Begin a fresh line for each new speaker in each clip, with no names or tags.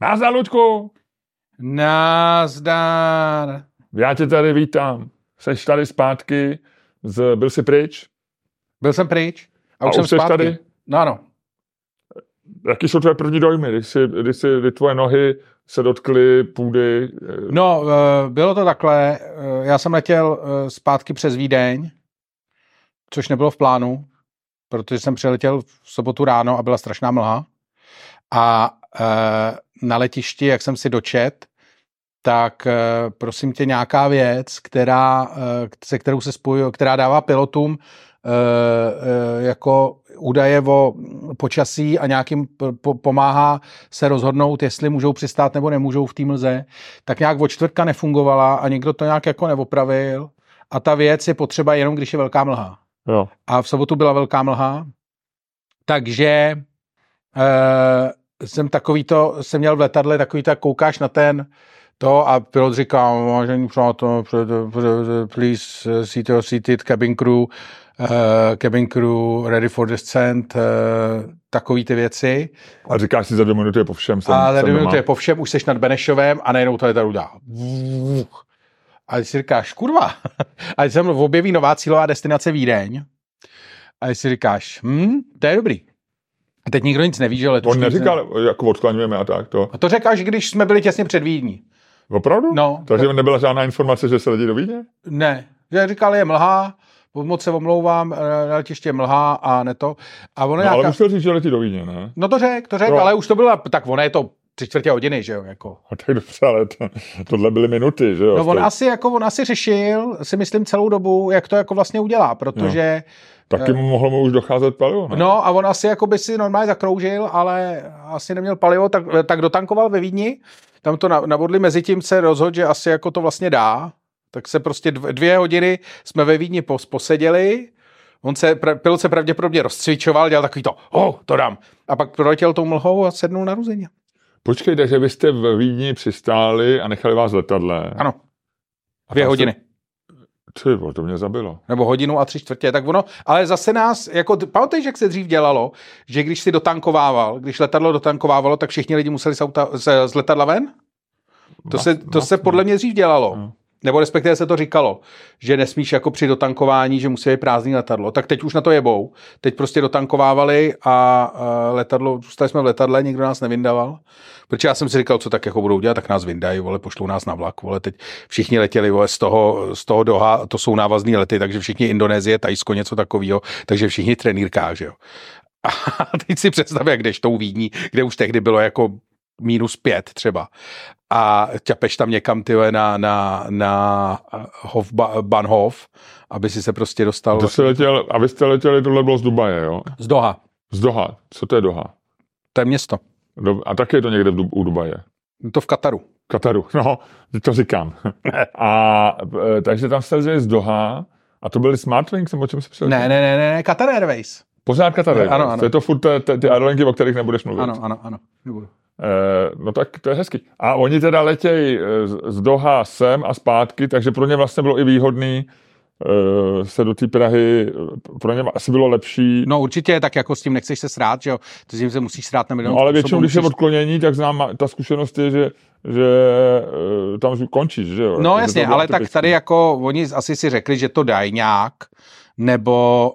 Nazdar, Luďku!
Nazdar.
Já tě tady vítám. Seš tady zpátky, z, byl jsi pryč?
Byl jsem pryč a
A
už jsem zpátky.
tady?
No ano.
Jaký jsou tvoje první dojmy, když, jsi, když, jsi, kdy tvoje nohy se dotkly půdy?
No, eh, bylo to takhle. eh, Já jsem letěl eh, zpátky přes Vídeň, což nebylo v plánu, protože jsem přiletěl v sobotu ráno a byla strašná mlha. A na letišti, jak jsem si dočet, tak eh, prosím tě nějaká věc, která, eh, se kterou se spojují, která dává pilotům eh, jako údaje o počasí a nějakým po, pomáhá se rozhodnout, jestli můžou přistát nebo nemůžou v té mlze, tak nějak od čtvrtka nefungovala a někdo to nějak jako neopravil a ta věc je potřeba jenom, když je velká mlha.
Jo.
A v sobotu byla velká mlha, takže jsem takový to, jsem měl v letadle takový tak koukáš na ten to a pilot říká, vážení přátelé, please uh, seat your seated cabin crew, uh, cabin crew ready for descent, uh, takový ty věci.
A říkáš si za dvě minuty je po všem. Jsem,
a za dvě minuty je po všem, už seš nad Benešovem a najednou to letadlo dá. A když si říkáš, kurva, a když jsem objeví nová cílová destinace Vídeň, a když si říkáš, hm, to je dobrý. A teď nikdo nic neví, že
On
letošní...
neříkal, jako odklaňujeme a tak to.
A to řekl až, když jsme byli těsně před Vídní.
Opravdu?
No.
Takže nebyla žádná informace, že se lidi do Vídně?
Ne, že říkal, je mlha, moc se omlouvám, eh, na letiště je mlha a ne to. A ono
No,
nějaká...
ale musel říct, že letí do Vídně, ne?
No to řek, to řek,
Jo.
ale už to bylo, tak ono je to tři čtvrtě hodiny, že jo, jako.
A tak dobře, ale to, tohle byly minuty, že jo?
No on asi, jako on asi řešil, si myslím celou dobu, jak to jako vlastně udělá, protože,
Taky mu mohlo mu už docházet palivo, ne?
no a on asi jako by si normálně zakroužil, ale asi neměl palivo, tak, tak dotankoval ve Vídni, tam to na- nabodli, mezi tím se rozhodl, že asi jako to vlastně dá, tak se prostě dv- dvě hodiny jsme ve Vídni pos, poseděli, on se, pilot se pravděpodobně rozcvičoval, dělal takový to, oh, to dám. A pak proletěl tou mlhou a sednul na ruzeně.
Počkej, takže vy jste v Vídni přistáli a nechali vás letadle.
Ano, dvě hodiny.
Se... Ty to mě zabilo.
nebo hodinu a tři čtvrtě, tak ono, ale zase nás, jako, pamatuješ, jak se dřív dělalo, že když si dotankovával, když letadlo dotankovávalo, tak všichni lidi museli z, auta, z, z letadla ven? To,
Ma-
se, to se
masno.
podle mě dřív dělalo.
No.
Nebo respektive se to říkalo, že nesmíš jako při dotankování, že musí být prázdný letadlo. Tak teď už na to jebou. Teď prostě dotankovávali a letadlo, zůstali jsme v letadle, nikdo nás nevindával. Protože já jsem si říkal, co tak jako budou dělat, tak nás vyndají, vole, pošlou nás na vlak, vole, teď všichni letěli, vole, z toho, z toho Doha, to jsou návazné lety, takže všichni Indonésie, Tajsko, něco takového, takže všichni trenýrkář, jo. A teď si představ, jak jdeš tou Vídní, kde už tehdy bylo jako minus pět třeba. A ťapeš tam někam ty na, na, na Hof, Bahnhof, aby si se prostě dostal
To jste letěl, a vy jste letěli, tohle bylo z Dubaje, jo?
z Doha.
Z Doha. Co to je Doha?
To je město.
Do, a taky je to někde v, u Dubaje.
To v Kataru.
Kataru, no, to říkám. A e, takže tam jste z Doha a to byly Smartwings, nebo o čem se přiletěl?
Ne, ne, ne, ne, Qatar Airways.
Pořád Katar
Ne,
Airways.
ano, ano.
To je to furt te- ty aerolinky, o kterých nebudeš mluvit.
Ano, ano, ano. Nebudu.
Eh, no tak to je hezký. A oni teda letějí eh, z- Doha sem a zpátky, takže pro ně vlastně bylo i výhodný eh, se do té Prahy, pro ně asi bylo lepší.
No určitě, tak jako s tím nechceš se srát, že jo. Ty s tím se musíš srát na milion
No, ale většinou, když je
musíš-
odklonění, tak znám, ta zkušenost je, že, že tam končíš, že jo?
No jasně, ale tak
atypický.
tady jako oni asi si řekli, že to dají nějak, nebo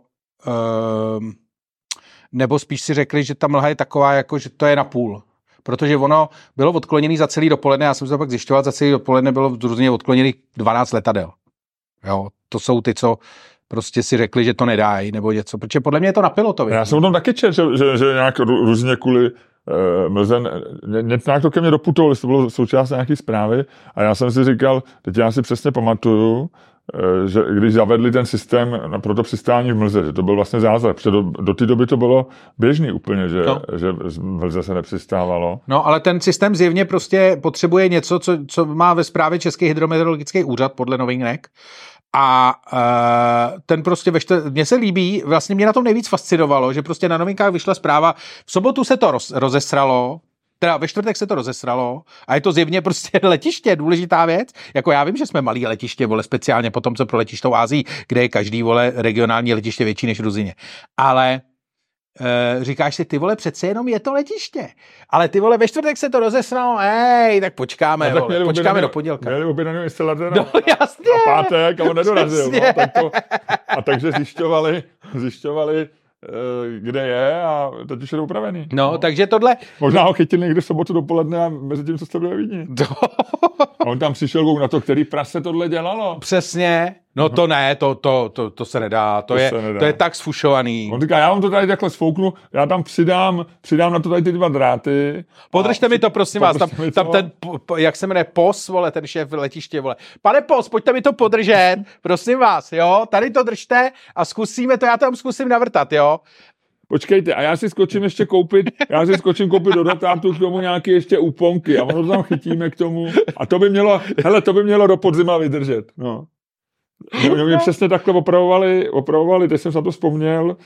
um, nebo spíš si řekli, že ta mlha je taková, jako že to je na půl. Protože ono bylo odkloněné za celý dopoledne, já jsem se pak zjišťoval, za celý dopoledne bylo různě odkloněných 12 letadel. Jo, to jsou ty, co prostě si řekli, že to nedají, nebo něco, protože podle mě je to na pilotovi.
Já jsem o tom taky četl, že, že, že nějak rů- různě kvůli uh, mlzen, ně, ně, nějak to ke mně doputovalo, to bylo součást nějaké zprávy a já jsem si říkal, teď já si přesně pamatuju, že když zavedli ten systém na, pro to přistání v mlze, že to byl vlastně zázrak, protože do, do té doby to bylo běžný úplně, že,
No.
že z mlze se nepřistávalo.
No, ale ten systém zjevně prostě potřebuje něco, co, co má ve správě Český hydrometeorologický úřad podle novinek. A uh, ten prostě ve štr... mně se líbí, vlastně mě na tom nejvíc fascinovalo, že prostě na novinkách vyšla zpráva, v sobotu se to roz, rozesralo, teda ve čtvrtek se to rozesralo a je to zjevně prostě letiště, důležitá věc. Jako já vím, že jsme malý letiště, vole, speciálně po tom, co proletíš tou Ázií, kde je každý, vole, regionální letiště větší než Ruzině. Ale Uh, říkáš si, ty vole, přece jenom je to letiště. Ale ty vole, ve čtvrtek se to rozesnalo, hej, tak počkáme,
No,
vole, počkáme do pondělka.
Měli objednanou instalatéra
No jasně.
na pátek a on nedorazil. No, tak to, a takže zjišťovali, zjišťovali, kde je a teď už je upravený.
No, takže tohle,
Možná ho chytili někdy v sobotu dopoledne a mezi tím, co jste byli
to,
A on tam přišel na to, který prase tohle dělalo.
přesně, no to ne, to, to, to, to se nedá, to,
To
je,
se nedá.
to je tak sfušovaný.
On říká, já vám to tady takhle sfouknu, já tam přidám, přidám na to tady ty dva dráty.
Podržte
a
mi to, prosím vás, tam, tam
to.
ten, jak se jmenuje, POS, vole, ten šéf letiště, vole. Pane POS, pojďte mi to podržet, prosím vás, jo, tady to držte a zkusíme to, já to tam zkusím navrtat, jo.
Počkejte, a já si skočím ještě koupit, já si skočím koupit do datátu k tomu nějaké ještě úponky a ono tam chytíme k tomu. A to by mělo, hele, to by mělo do podzima vydržet. No. Mě, mě přesně takhle opravovali, opravovali, teď jsem se na to vzpomněl,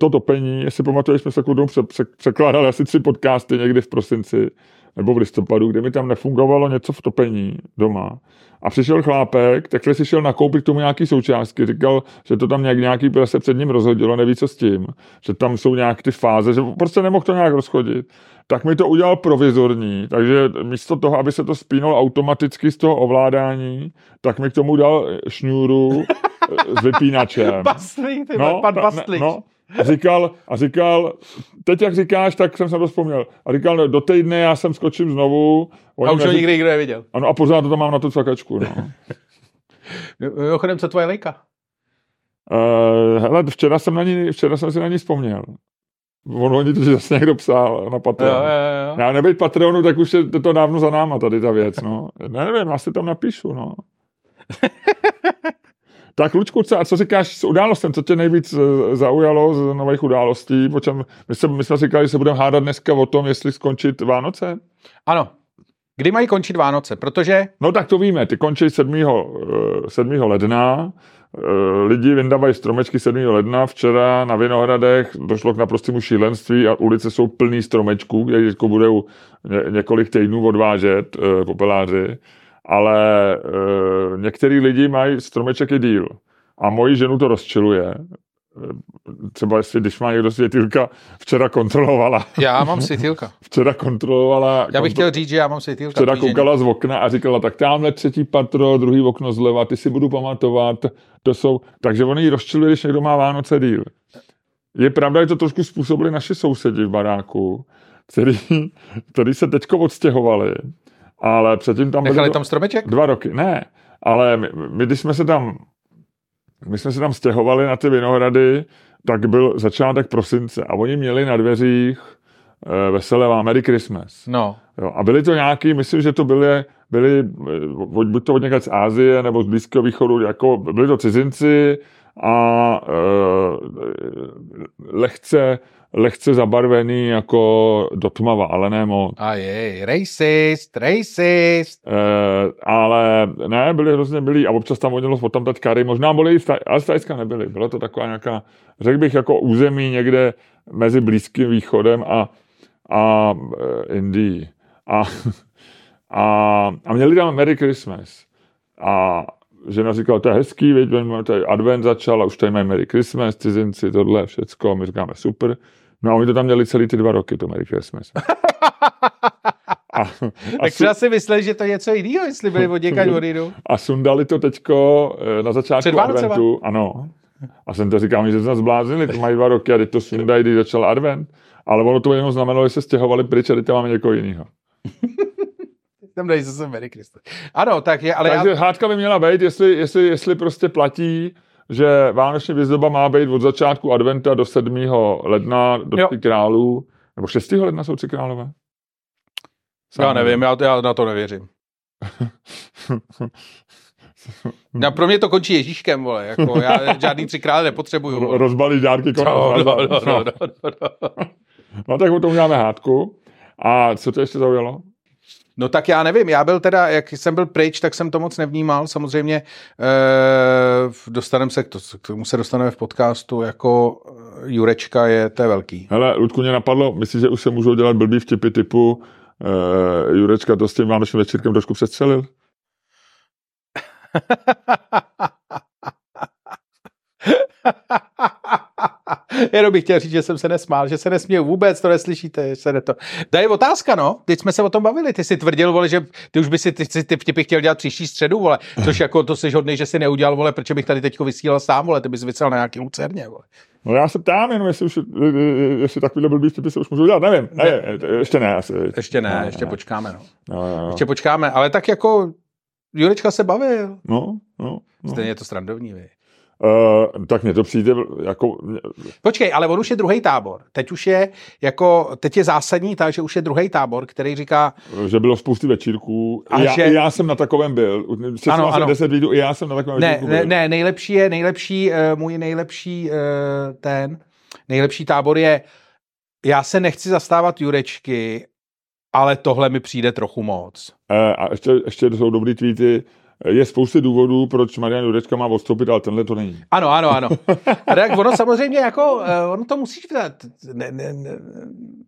to topení, jestli pamatuješ, jsme se k tomu pře, pře, překládali asi tři podcasty někdy v prosinci nebo v listopadu, kde mi tam nefungovalo něco v topení doma. A přišel chlápek, takhle si šel nakoupit k tomu nějaký součástky, říkal, že to tam nějak, nějaký se před ním rozhodilo, neví co s tím, že tam jsou nějak ty fáze, že prostě nemohl to nějak rozchodit. Tak mi to udělal provizorní, takže místo toho, aby se to spínalo automaticky z toho ovládání, tak mi k tomu dal šňůru s vypínačem.
Bastlík, ty no, pan
ta-
Bastlík.
No, a říkal, a říkal, teď jak říkáš, tak jsem se to vzpomněl. A říkal, no, do týdne já sem skočím znovu.
a už ho
neří-
nikdy nikdo neviděl.
Ano, a pořád to tam mám na tu cvakačku, no.
Mimochodem, co tvoje lejka?
Uh, hele, včera jsem, na ní, včera jsem si na ní vzpomněl. On oni to zase někdo psal na
Jo,
Patreon.
jo, jo.
Já nebejt Patreonu, tak už je to dávno za náma tady ta věc, no. Ne, nevím, já si tam napíšu, no. tak, Lučku, co, a co říkáš s událostem? Co tě nejvíc eh, zaujalo z nových událostí? Po čem, my, jsme, my jsme říkali, že se budeme hádat dneska o tom, jestli skončit Vánoce.
Ano. Kdy mají končit Vánoce? Protože
No tak to víme, ty končí 7. eh, 7. ledna, Eh, lidi vyndávají stromečky 7. ledna, včera na Vinohradech došlo k naprostému šílenství a ulice jsou plný stromečků, kde teďko budou ně, několik týdnů odvážet eh, popeláři, ale eh, některý lidi mají stromeček i díl a moji ženu to rozčiluje. Třeba jestli, když má někdo světýlka, včera kontrolovala,
já mám světýlka.
včera kontrolovala,
Já bych
kontro-
chtěl říct, že já mám světýlka.
Včera koukala z okna a říkala, tak tamhle třetí patro, druhý okno zleva, ty si budu pamatovat, to jsou, takže oni ji rozčiluje, když někdo má Vánoce díl. Je pravda, že to trošku způsobili naši sousedi v baráku, který, který se teďko odstěhovali, ale předtím tam byli
Nechali
dva-
tam stromeček?
dva roky, ne, ale my, my, když jsme se tam my jsme se tam stěhovali na ty Vinohrady, tak byl začátek prosince a oni měli na dveřích eh, veselé vám Merry Christmas.
No.
Jo, a byly to nějaký, myslím, že to byly, byly eh, buď to od někde z Ázie nebo z Blízkého východu, jako byli to cizinci a e, lehce, lehce zabarvený jako do tmava, ale ne moc.
A jej, racist, racist.
E, ale ne, byli hrozně byli a občas tam vodilo potom teď kary, možná byli, ale z Tajska nebyli. Byla to taková nějaká, řekl bych, jako území někde mezi Blízkým východem a, a e, Indií. A, a, a měli tam Merry Christmas. A žena říkala, to je hezký, tady advent začal a už tady mají Merry Christmas, cizinci, tohle, všecko, my říkáme super. No a oni to tam měli celý ty dva roky, to Merry Christmas. A, a,
Tak třeba si mysleli, že to je něco jiného, jestli byli od někaď odjdu.
a sundali to teďko eh, na začátku adventu. Ano. A jsem to říkal, že se nás zbláznili, to mají dva roky a teď to sundají, když začal advent. Ale ono to jenom znamenalo, že se stěhovali pryč a teď tam máme někoho jiného.
Tam dají zase Merry Christmas. Ano, tak je, ale
Takže
já,
hádka by měla být, jestli, jestli, jestli prostě platí, že vánoční výzdoba má být od začátku adventa do 7. ledna do
Jo.
tří králů, nebo 6. ledna jsou tři králové?
já nevím, já, já na to nevěřím. Já, pro mě to končí Ježíškem, vole, jako já žádný tři krále nepotřebuju. Vole.
Rozbalí dárky konec.
No, no, no, no, no, no.
no tak o tom uděláme hádku. A co to ještě zaujalo?
No tak já nevím, já byl teda, jak jsem byl pryč, tak jsem to moc nevnímal, samozřejmě e, dostaneme se, k, to, k tomu se dostaneme v podcastu, jako eh, Jurečka je, to je velký.
Hele, Ludku, mě napadlo, myslím, že už se můžou dělat blbý vtipy typu uh, Jurečka to s tím vánočním večírkem trošku přestřelil.
Jenom bych chtěl říct, že jsem se nesmál, že se nesměl vůbec, to neslyšíte, že se ne to. Tady je otázka, no. Teď jsme se o tom bavili. Ty si tvrdil, vole, že ty už by si ty, ty, ty vtipy chtěl dělat příští středu, vole. Což jako to jsi hodný, že si neudělal, vole, proč bych tady teďko vysílal sám, vole, ty bys vysílal na nějaký lucerně, vole.
No já se ptám jenom, jestli, už, jestli takovýhle blbý vtipy se už můžou dělat, nevím. Ne, ještě ne, asi.
Ještě ne, ještě počkáme, no.
No, no, no.
Ještě počkáme, ale tak jako Jurečka se bavil.
no, no, no.
Stejně je to srandovní, vy.
Uh, tak mně to přijde jako,
Počkej, ale on už je druhý tábor. Teď už je jako, teď je zásadní tak, že už je druhý tábor, který říká,
že bylo spousty večírků.
A
já,
že-
já jsem na takovém byl. Přesně
Ano,
ano,
ano.
ano. 10 lidí, i já jsem na takovém
ne,
večírku
ne,
byl.
ne, nejlepší je, nejlepší, uh, můj nejlepší uh, ten, nejlepší tábor je, já se nechci zastávat Jurečky, ale tohle mi přijde trochu moc.
Eh, A ještě, ještě jsou dobrý tweety. Je spousty důvodů, proč Marian Jurečka má odstoupit, ale tenhle to není.
Ano, ano, ano. A tak ono samozřejmě jako, eh, ono to musíš vdat. Ne, ne, ne,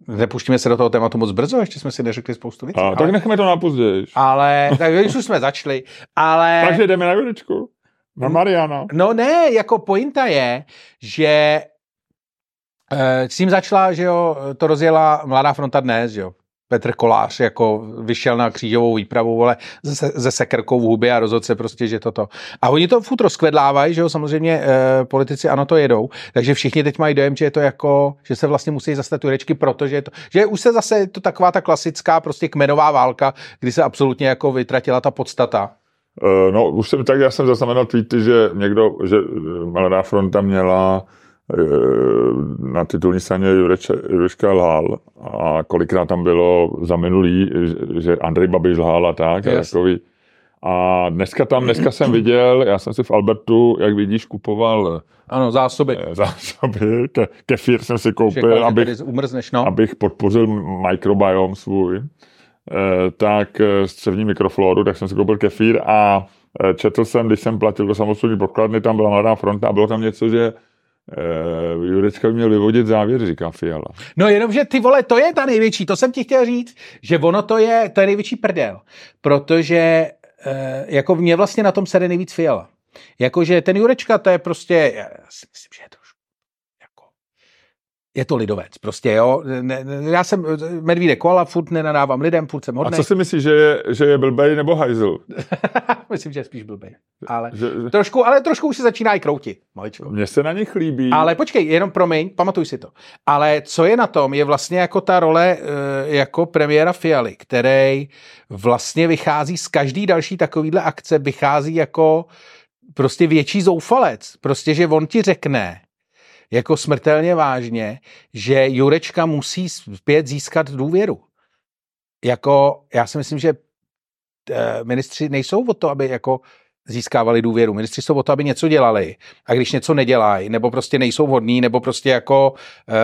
nepustíme se do toho tématu moc brzo, ještě jsme si neřekli spoustu věcí.
A,
ale,
tak necháme to na později.
ale, tak když už jsme začali, ale...
Takže jdeme na Jurečku. Na Mariana.
No ne, jako pointa je, že eh, s tím začala, že jo, to rozjela Mladá fronta dnes, že jo. Petr Kolář jako vyšel na křížovou výpravu, vole, se, se sekerkou v hubě a rozhodl se prostě, že toto. A oni to furt rozkvedlávají, že jo, samozřejmě e, politici ano to jedou, takže všichni teď mají dojem, že je to jako, že se vlastně musí zastat Jurečky, protože je to, že už se zase je to taková ta klasická prostě kmenová válka, kdy se absolutně jako vytratila ta podstata.
Eh, No, už jsem tak, já jsem zaznamenal tweety, že někdo, že eh, Mladá fronta měla na titulní straně Jureče, Jurečka lhal a kolikrát tam bylo za minulý, že- Andrej Babiš lhal a tak. A,
Jasně.
takový. a dneska tam, dneska jsem viděl, já jsem si v Albertu, jak vidíš, kupoval
Ano, zásoby.
eh, zásoby, ke, kefír jsem si koupil,
že
abych,
umrzneš, no.
abych podpořil microbiom svůj, eh, tak eh, střevní mikrofloru, tak jsem si koupil kefír a eh, četl jsem, když jsem platil do samostatní pokladny, tam byla mladá fronta a bylo tam něco, že eh, Jurečka měl vyvodit závěr, říká Fiala.
No jenom, že ty vole, to je ta největší, to jsem ti chtěl říct, že ono to je, to je největší prdel, protože eh, jako mě vlastně na tom sede nejvíc Fiala. Jakože ten Jurečka, to je prostě, já si myslím, že je to je to lidovec, prostě jo. Ne, ne, já jsem medvídek koala, furt nenadávám lidem, furt jsem
A
hodnej.
co si myslíš, že je, že je blbej nebo hajzl?
myslím, že je spíš blbej. Ale
Že, že,
trošku, ale trošku už se začíná i kroutit, maličko.
mně se na nich líbí.
Ale počkej, jenom promiň, pamatuj si to. Ale co je na tom, je vlastně jako ta role eh, jako premiéra Fialy, který vlastně vychází z každý další takovýhle akce, vychází jako prostě větší zoufalec. Prostě, že on ti řekne, jako smrtelně vážně, že Jurečka musí zpět získat důvěru. Jako, já si myslím, že eh, ministři nejsou o to, aby jako získávali důvěru. Ministři jsou o to, aby něco dělali. A když něco nedělají, nebo prostě nejsou vhodní, nebo prostě jako e,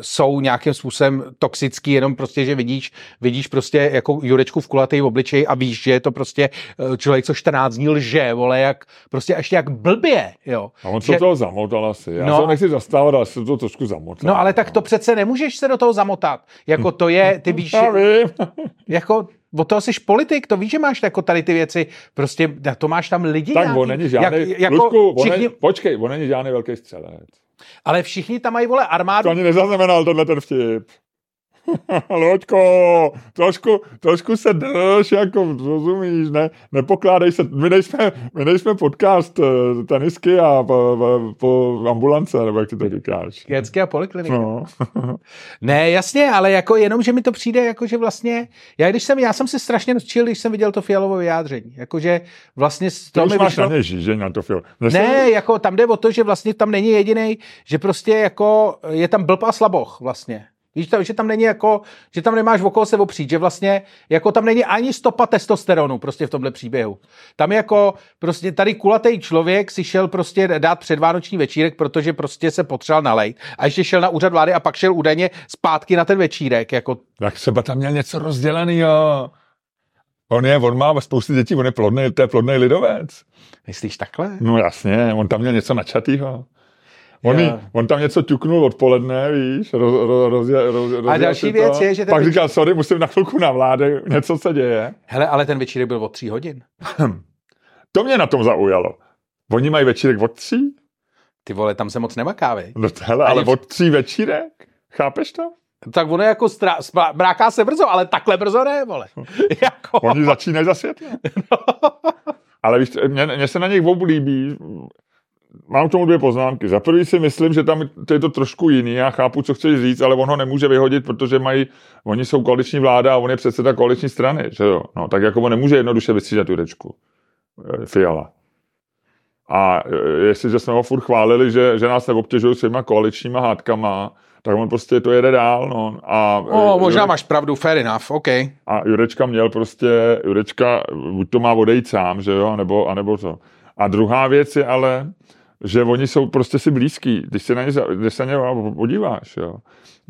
jsou nějakým způsobem toxický, jenom prostě, že vidíš, vidíš prostě jako Jurečku v kulatý obličej a víš, že je to prostě eh, člověk, co 14 dní lže, vole, jak prostě ještě jak blbě, jo.
a on se
že-
že... toho zamotal asi. Já
No.
se nechci zastávat, ale se to trošku zamotal.
No ale tak to přece nemůžeš se do toho zamotat. Jako to je, ty víš,
Já vím.
jako od toho jsi politik, to víš, že máš jako tady ty věci, prostě na to máš tam lidi
tak
nějaký,
on není žádný,
jak,
jak,
jako
Ludku, on
všichni,
není, počkej, on není žádný velký střelec.
ale všichni tam mají, vole, armádu,
To ani nezaznamenal tenhle ten vtip. Loďko, trošku, trošku se drž, jako rozumíš, ne, nepokládej se, my nejsme, my nejsme podcast eh, tenisky a po, po, ambulance, nebo jak ty to říkáš.
Dětské a poliklinika.
No.
Ne, jasně, ale jako jenom, že mi to přijde, jako že vlastně, já když jsem, já jsem si strašně rozčil, když jsem viděl to fialové vyjádření, jakože vlastně z toho mi vyšlo,
na něj žížeň na to film. Mně se-
ne, jako tam jde o to, že vlastně tam není jediný, že prostě jako je tam blb a slaboch vlastně. Víš, že tam není jako, že tam nemáš okolo se opřít, že vlastně jako tam není ani stopa testosteronu prostě v tomhle příběhu. Tam jako prostě tady kulatý člověk si šel prostě dát předvánoční večírek, protože prostě se potřeboval nalejt a ještě šel na úřad vlády a pak šel údajně zpátky na ten večírek, jako
Tak třeba tam měl něco rozdělanýho. On je, on má spousty dětí, on je plodný, to je plodný lidovec.
myslíš takhle?
No jasně, on tam měl něco načatýho. On, jí, on tam něco ťuknul odpoledne, víš, roz, roz, roz, roz, rozjel
další
si
věc
to.
je, že ten
Pak
večer-
říkal, sorry, musím na chvilku na vládě, něco se děje.
Hele, ale ten večírek byl od tří hodin.
To mě na tom zaujalo. Oni mají večírek od tří?
Ty vole, tam se moc nemaká, vej.
No hele, ale
v-
od tří večírek, chápeš to?
Tak ono jako stra... spra- mráká se brzo, ale takhle brzo ne, vole. jako...
Oni začínají za světlo. Ale víš, mně, mně se na nich obu líbí, mám k tomu dvě poznámky. Za prvý si myslím, že tam to je to trošku jiný, já chápu, co chceš říct, ale on ho nemůže vyhodit, protože mají, oni jsou koaliční vláda a on je předseda koaliční strany, že jo? No, tak jako on nemůže jednoduše vystřídat Jurečku. eh, Fiala. A eh, jestliže jsme ho furt chválili, že, že nás neobtěžují svýma koaličníma hádkama, tak on prostě to jede dál, no. A,
O,
eh,
možná
Jurek-
máš pravdu, fair enough, OK.
a Jurečka měl prostě, Jurečka buď to má odejít sám, že jo, anebo, anebo to. A druhá věc je ale, že oni jsou prostě si blízký, když se na ně, když se na ně podíváš, jo.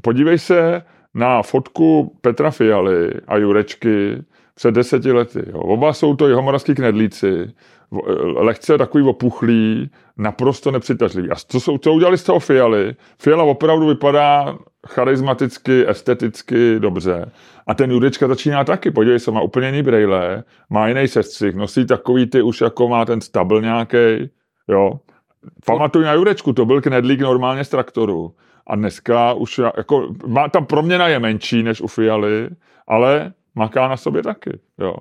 Podívej se na fotku Petra Fialy a Jurečky před deseti lety. Jo. Oba jsou to jihomoravský knedlíci, v- lehce takový opuchlý, naprosto nepřitažlivý. A co, jsou, co udělali z toho Fialy? Fiala opravdu vypadá charismaticky, esteticky dobře. A ten Jurečka začíná taky, podívej se, má úplně jiný brejle, má jiný sestřih, nosí takový ty už jako má ten stabl nějaký, jo. Pamatuj na Jurečku, to byl knedlík normálně z traktoru. A dneska už jako, má, ta proměna je menší než u Fialy, ale maká na sobě taky, jo.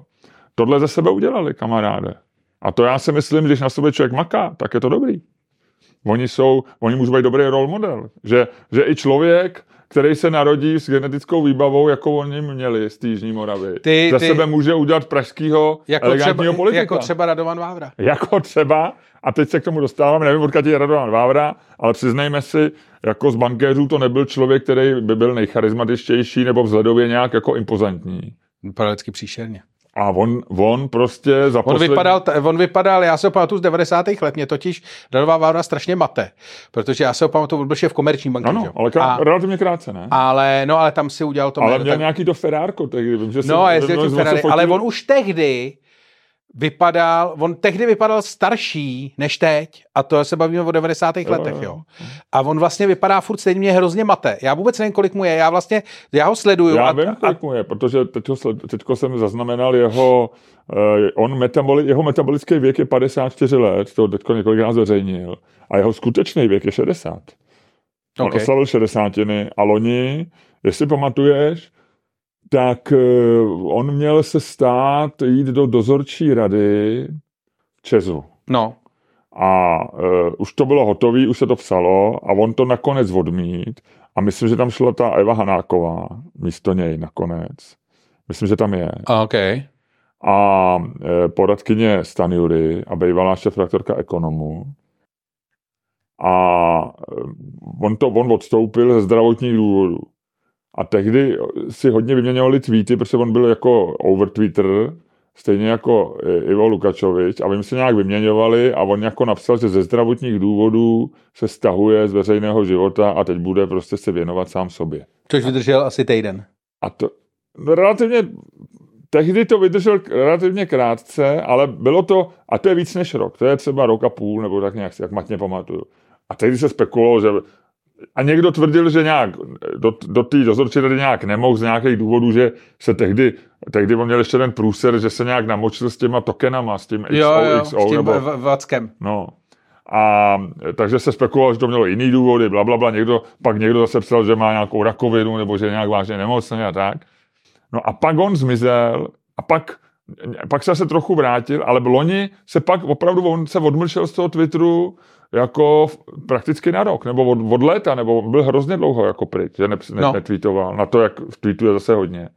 Tohle ze sebe udělali, kamaráde. A to já si myslím, když na sobě člověk maká, tak je to dobrý. Oni jsou, oni můžou být dobrý role model. Že, že i člověk, který se narodí s genetickou výbavou, jako oni měli z té Jižní Moravy,
Ty-
za
ty-
sebe může udělat pražského
Jako třeba,
elegantního politika.
jako třeba Radovan Vávra.
Jako třeba, a teď se k tomu dostávám, nevím, odkud je Radovan Vávra, ale přiznejme si, jako z bankéřů to nebyl člověk, který by byl nejcharismatičtější nebo vzhledově nějak jako impozantní.
Vypadal vždycky příšerně.
A on, on prostě za
On,
poslední...
vypadal, on vypadal, já se ho pamatuju z 90. let, mě totiž Radová Vávra strašně mate, protože já se ho pamatuju, on byl šéf komerční banky,
Ano, ale krá,
a,
relativně krátce, ne?
ale, no, ale tam si udělal to
ale měl
tak-
nějaký to Ferrárko tehdy. Vím, že
No jezdil tím Ferrari, ale on už tehdy vypadal, on tehdy vypadal starší než teď a to se bavíme o 90.
Jo,
letech,
jo.
A on vlastně vypadá furt stejně mě hrozně mate. Já vůbec nevím, kolik mu je, já vlastně, já ho sleduju
Já
a,
vím,
a,
kolik mu je, protože teďko, sled- teďko jsem zaznamenal jeho, uh, on metaboli, jeho metabolický věk je 54 let, to teďko několikrát zveřejnil, a jeho skutečný věk je 60. On
okay.
oslavil 60 a loni, jestli pamatuješ, tak uh, on měl se stát, jít do dozorčí rady Česu.
no,
A uh, už to bylo hotové, už se to psalo a on to nakonec odmít. A myslím, že tam šla ta Eva Hanáková místo něj nakonec. Myslím, že tam je.
a OK.
A e, poradkyně Stanjury a bývalá šéf-redaktorka ekonomů. A e, on, to, on odstoupil ze zdravotních důvodů. A tehdy si hodně vyměňovali tweety, protože on byl jako overtweeter, stejně jako Ivo Lukačovič a vím si nějak vyměňovali a on jako napsal, že ze zdravotních důvodů se stahuje z veřejného života a teď bude prostě se věnovat sám sobě.
Což vydržel asi týden.
A to no, relativně, tehdy to vydržel relativně krátce, ale bylo to, a to je víc než rok, to je třeba rok a půl, nebo tak nějak, jak matně pamatuju. A tehdy se spekulovalo, že a někdo tvrdil, že nějak do, do té dozorčí rady nějak nemohl z nějakých důvodů, že se tehdy, tehdy on měl ještě ten průser, že se nějak namočil s těma tokenama, s tím XO,
Jo, jo,
XO,
s tím
nebo,
Vackem.
No. A takže se spekulovalo, že to mělo jiný důvody, bla, bla, bla. Někdo, pak někdo zase psal, že má nějakou rakovinu nebo že je nějak vážně nemocný a tak. No a pak on zmizel a pak, pak se zase trochu vrátil, ale v loni se pak opravdu on se odmlčel z toho Twitteru jako prakticky na rok, nebo od, od léta, nebo byl hrozně dlouho jako pryč, že ne, ne,
No.
no. netweetoval. Na to, jak tweetuje zase hodně.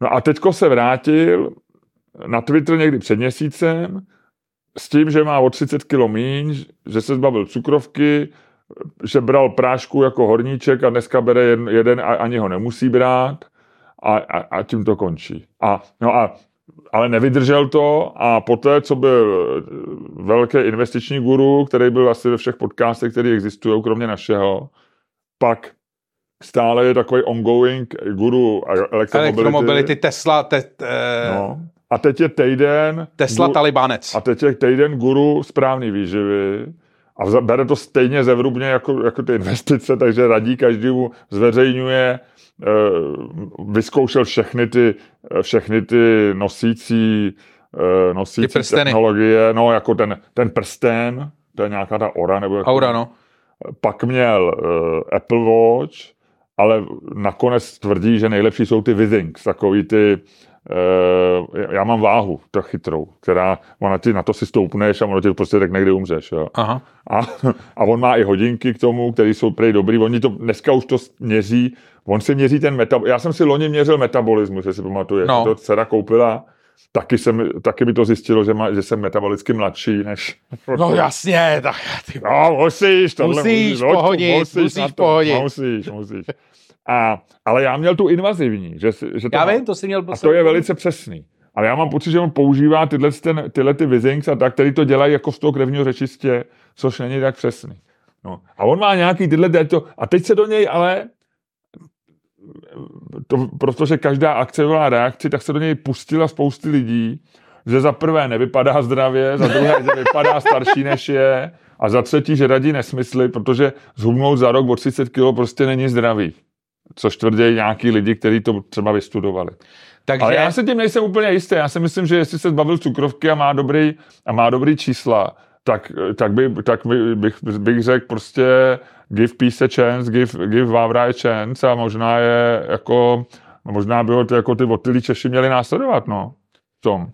No a teďko se vrátil na Twitter někdy před měsícem s tím, že má o 30 kg míň, že se zbavil cukrovky, že bral prášku jako horníček a dneska bere jeden, jeden a ani ho nemusí brát a, a, a tím to končí. A, no a, ale nevydržel to a poté, co byl velký investiční guru, který byl asi ve všech podcastech, které existují, kromě našeho, pak stále je takový ongoing guru elektromobility.
Elektromobility, Tesla, te, eh,
No. A teď je týden...
Tesla
gu-
Talibanec.
a teď je týden guru správný výživy a bere to stejně zevrubně jako, jako ty investice, takže radí každému, zveřejňuje, eh, vyzkoušel všechny ty, eh, všechny ty nosící, eh, nosící technologie, no jako ten, ten prsten, to je nějaká ta ora, nebo jako,
Aura, no.
pak měl uh, Apple Watch, ale nakonec tvrdí, že nejlepší jsou ty Withings, takový ty, uh, já mám váhu, to chytrou, která, ona ti na to si stoupneš a ono ti prostě řekne, kdy umřeš. Jo.
Aha.
A, a on má i hodinky k tomu, které jsou prej dobrý. Oni to dneska už to měří, on si měří ten metabolismus. Já jsem si loni měřil metabolismus, jestli si pamatuješ.
No.
To dcera koupila taky, jsem, taky by to zjistilo, že, má, že jsem metabolicky mladší než...
No jasně, tak ty...
No, musíš, tohle
Musíš
Loďku,
pohodit, musíš
to.
pohodit.
Musíš, musíš. A, ale já měl tu invazivní, že, si- že to
Já
má-
vím, to jsi měl...
a to je velice přesný. Ale já mám pocit, že on používá tyhle, ten, tyhle ty Withings a tak, který to dělají jako z toho krevního řečistě, což není tak přesný. No. A on má nějaký tyhle to, a teď se do něj ale to, protože každá akce byla reakci, tak se do něj pustila spousty lidí, že za prvé nevypadá zdravě, za druhé, že vypadá starší než je, a za třetí, že radí nesmysly, protože zhubnout za rok o 30 kg prostě není zdravý. Což tvrdí nějaký lidi, kteří to třeba vystudovali.
Takže...
Ale já se tím nejsem úplně jistý. Já si myslím, že jestli se zbavil cukrovky a má dobrý, a má dobrý čísla, tak, tak, by, tak by, bych, bych řekl prostě give peace a chance, give, give Vávra a chance a možná je jako, možná by ho to jako ty otylí Češi měli následovat, no. V tom.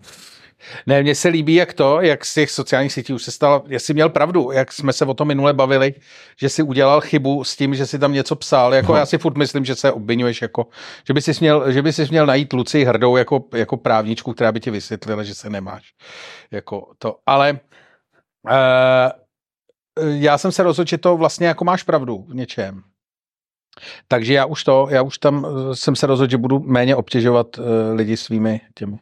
Ne, mně se líbí, jak to, jak z těch sociálních sítí už se stalo, jestli měl pravdu, jak jsme se o tom minule bavili, že si udělal chybu s tím, že si tam něco psal, jako
No.
já si furt myslím, že se obvinuješ, jako, že by si měl, že by si měl najít Luci hrdou jako, jako právničku, která by ti vysvětlila, že se nemáš. Jako to, ale uh, já jsem se rozhodl, že to vlastně jako máš pravdu v něčem. Takže já už to, já už tam eh, jsem se rozhodl, že budu méně obtěžovat uh, lidi svými těmi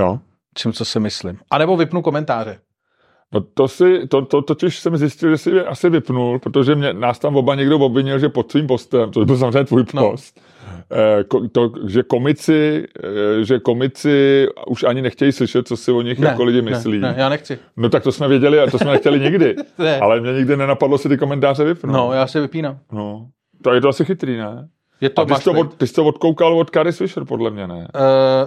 Jo.
čím, co si myslím. A nebo vypnu komentáře.
No to si, to, to, totiž jsem zjistil, že si je asi vypnul, protože mě, nás tam oba někdo obvinil, že pod svým postem, to byl samozřejmě tvůj
No.
post, eh, ko, to, že komici, eh, že komici už ani nechtějí slyšet, co si o nich jako lidi myslí.
Ne, ne, já nechci.
No tak to jsme věděli a to jsme nechtěli nikdy.
Ne.
Ale mě nikdy nenapadlo si ty komentáře vypnout.
No, já se vypínám.
no. To je to asi chytrý, ne?
Je to
A ty jsi to, od, ty jsi to odkoukal od Carrie Fisher, podle mě, ne?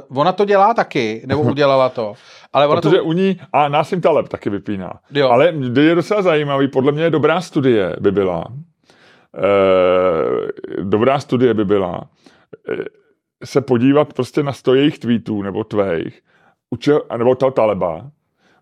Uh, ona to dělá taky, nebo udělala to. Ale ona
Protože
to...
u ní, a Násim Taleb taky vypíná.
Jo.
Ale je docela zajímavý, podle mě dobrá studie by byla, eh, dobrá studie by byla, eh, se podívat prostě na sto jejich tweetů nebo tvých, nebo toho Taleba,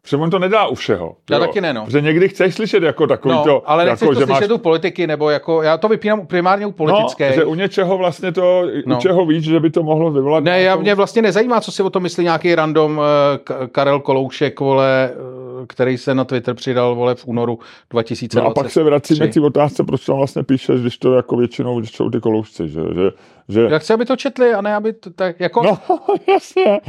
protože on to nedá u všeho.
Já
jo.
taky ne, no.
Protože někdy chceš slyšet jako takový
No,
to,
ale nechceš
jako,
to
že
slyšet
máš
u politiky, nebo jako, já to vypínám primárně u politické.
No, že u něčeho vlastně to,
No.
u čeho víš, že by to mohlo vyvolat
Ne, já, mě vlastně nezajímá, co si o tom myslí nějaký random eh, K- Karel Koloušek, vole, eh, který se na Twitter přidal, vole, v únoru 2020.
No a pak se vracíme k té otázce, proč tam vlastně píšeš, když to jako většinou, když jsou ty koloušci, že, že, že
Já chci, aby to četli, a ne, aby to tak, jako...
No, jasně.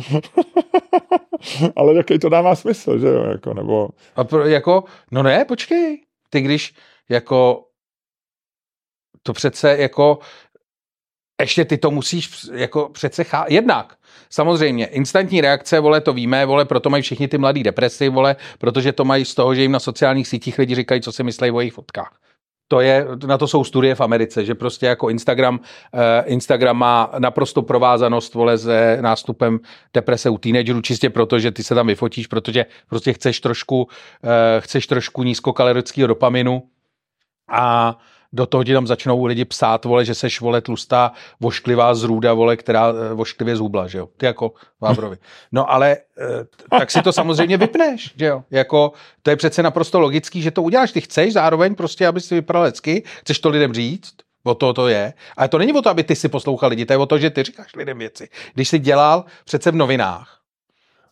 Ale jaký to dává smysl, že jo, jako, nebo...
A pro, jako, no ne, počkej. Ty když jako to přece jako ještě ty to musíš jako přece chá... Jednak, samozřejmě, instantní reakce, vole, to víme, vole, proto mají všichni ty mladý depresi, vole, protože to mají z toho, že jim na sociálních sítích lidi říkají, co si myslí o jejich fotkách. To je, na to jsou studie v Americe, že prostě jako Instagram, eh, Instagram má naprosto provázanost, vole, se nástupem deprese u teenagerů, čistě proto, že ty se tam vyfotíš, protože prostě chceš trošku, eh, chceš trošku nízkokalorického dopaminu a do toho ti tam začnou lidi psát, vole, že seš, vole, tlustá, vošklivá zrůda, vole, která eh, vošklivě zhubla, že jo? Ty jako Vávrovi. No ale eh, tak si to samozřejmě vypneš, že jo? Jako, to je přece naprosto logický, že to uděláš. Ty chceš zároveň prostě, aby si vypadal hezky, chceš to lidem říct, O to to je. Ale to není o to, aby ty si poslouchal lidi, to je o to, že ty říkáš lidem věci. Když jsi dělal přece v novinách,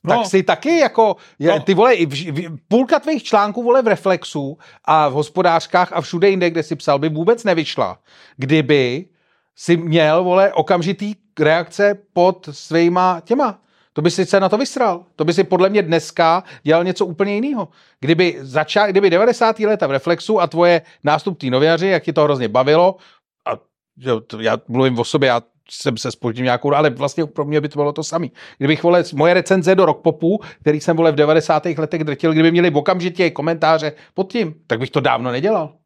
No.
tak si taky jako, je,
No.
ty vole, v, v, půlka tvých článků, vole, v Reflexu a v hospodářkách a všude jinde, kde si psal, by vůbec nevyšla, kdyby si měl, vole, okamžitý reakce pod svýma těma. To by si se na to vysral. To by si podle mě dneska dělal něco úplně jiného. Kdyby, začal, kdyby 90. léta v Reflexu a tvoje nástupní novináři, jak ti to hrozně bavilo, a já mluvím o sobě, já jsem se spoždím nějakou, ale vlastně pro mě by to bylo to samé. Kdybych vole, moje recenze do rock popu, který jsem vole v 90. letech drtil, kdyby měli okamžitě komentáře pod tím, tak bych to dávno nedělal.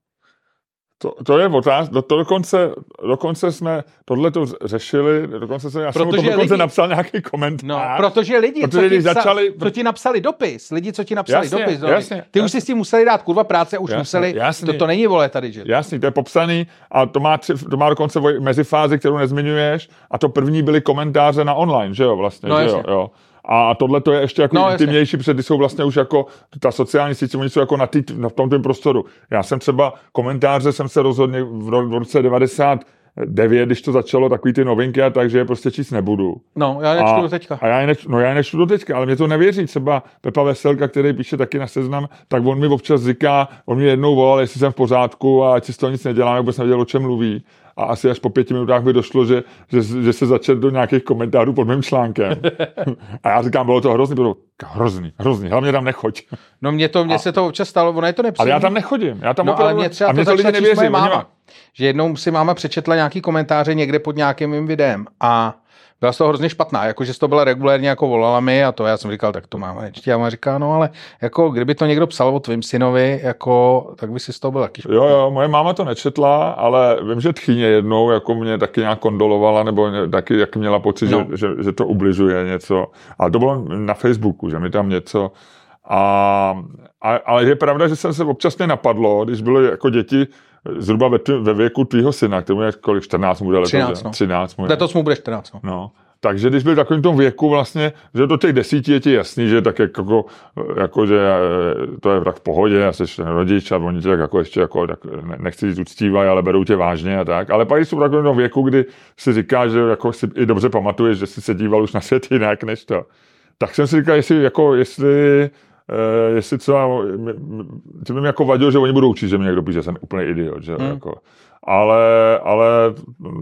To, to je otázka, to, to dokonce, dokonce jsme tohle to řešili, dokonce jsem, já jsem
Protože
to dokonce
lidi-
napsal nějaký komentář.
No, protože lidi,
Protože
co, ti psa,
začali-
co ti napsali dopis, lidi, co ti napsali
Jasně,
dopis, no,
jasně,
ty už
jasně.
si s tím museli dát kurva práce, už
Jasně,
museli,
jasně.
to, to není vole tady, že?
Jasný, to je popsaný a to má, tři, to má dokonce mezifázi, kterou nezmiňuješ a to první byly komentáře na online, že jo, vlastně,
No,
že jo,
jasně.
jo. A tohle to je ještě jako
No,
intimnější, protože ty jsou vlastně už jako, ta sociální sítě, oni jsou jako na, tý, na tom tvém prostoru. Já jsem třeba, komentáře jsem se rozhodně v, ro- v roce 99, když to začalo, takový ty novinky a tak, že je prostě číst nebudu.
No, já nečtu do teďka.
A já je neč, no já je nečtu do teďka, ale mě to nevěří. Třeba Pepa Veselka, který píše taky na seznam, tak on mi občas říká, on mi jednou volal, jestli jsem v pořádku a ať si z toho nic nedělám, vůbec nevěděl, o čem mluví. A asi až po pěti minutách mi došlo, že, že, že se začal do nějakých komentářů pod mým článkem. a já říkám, bylo to hrozný, bylo hrozný, hrozný, hlavně tam nechoď.
No mně to, mně se to občas stalo, ono je to
Ale
nepříjemné.
já tam nechodím, já tam
No ale
opravdu-
mě třeba
a mě
to,
to lidi nevěří.
máma.
má-
Že jednou si máma přečetla nějaký komentáře někde pod nějakým mým videem a byla z toho hrozně špatná, jakože to byla regulérně jako volala mi a to já jsem říkal, tak to máma nečtí. A máma říká, no ale jako kdyby to někdo psal o tvým synovi, jako, tak by si z toho byl taky špatný.
Jo, jo, moje máma to nečetla, ale vím, že tchyně jednou jako mě taky nějak kondolovala, nebo ně- taky jak měla pocit,
No.
že, že, že, to ubližuje něco. Ale to bylo na Facebooku, že mi tam něco... A, a, ale je pravda, že jsem se občas mě napadlo, když byly jako děti zhruba ve, tv- ve věku tvýho syna, který je kolik, 14 mu bude letos,
13,
že?
no.
13 mu je.
Letos mu bude 14. No.
No. Takže když byl v takovém tom věku vlastně, že do těch desíti je ti jasný, že tak jako, jako že eh, to je tak v pohodě, a jsi rodič a oni tě tak jako ještě jako, tak ne- nechci říct uctívají, ale berou tě vážně a tak. Ale pak jsou v takovém tom věku, kdy si říká, že jako si i dobře pamatuješ, že jsi se díval už na svět jinak než to. Tak jsem si říkal, jestli, jako, jestli Uh, jestli třeba, ty by mi jako vadilo, že oni budou učit, že mě někdo píše, že jsem úplný idiot, že
Hmm.
jako. Ale, ale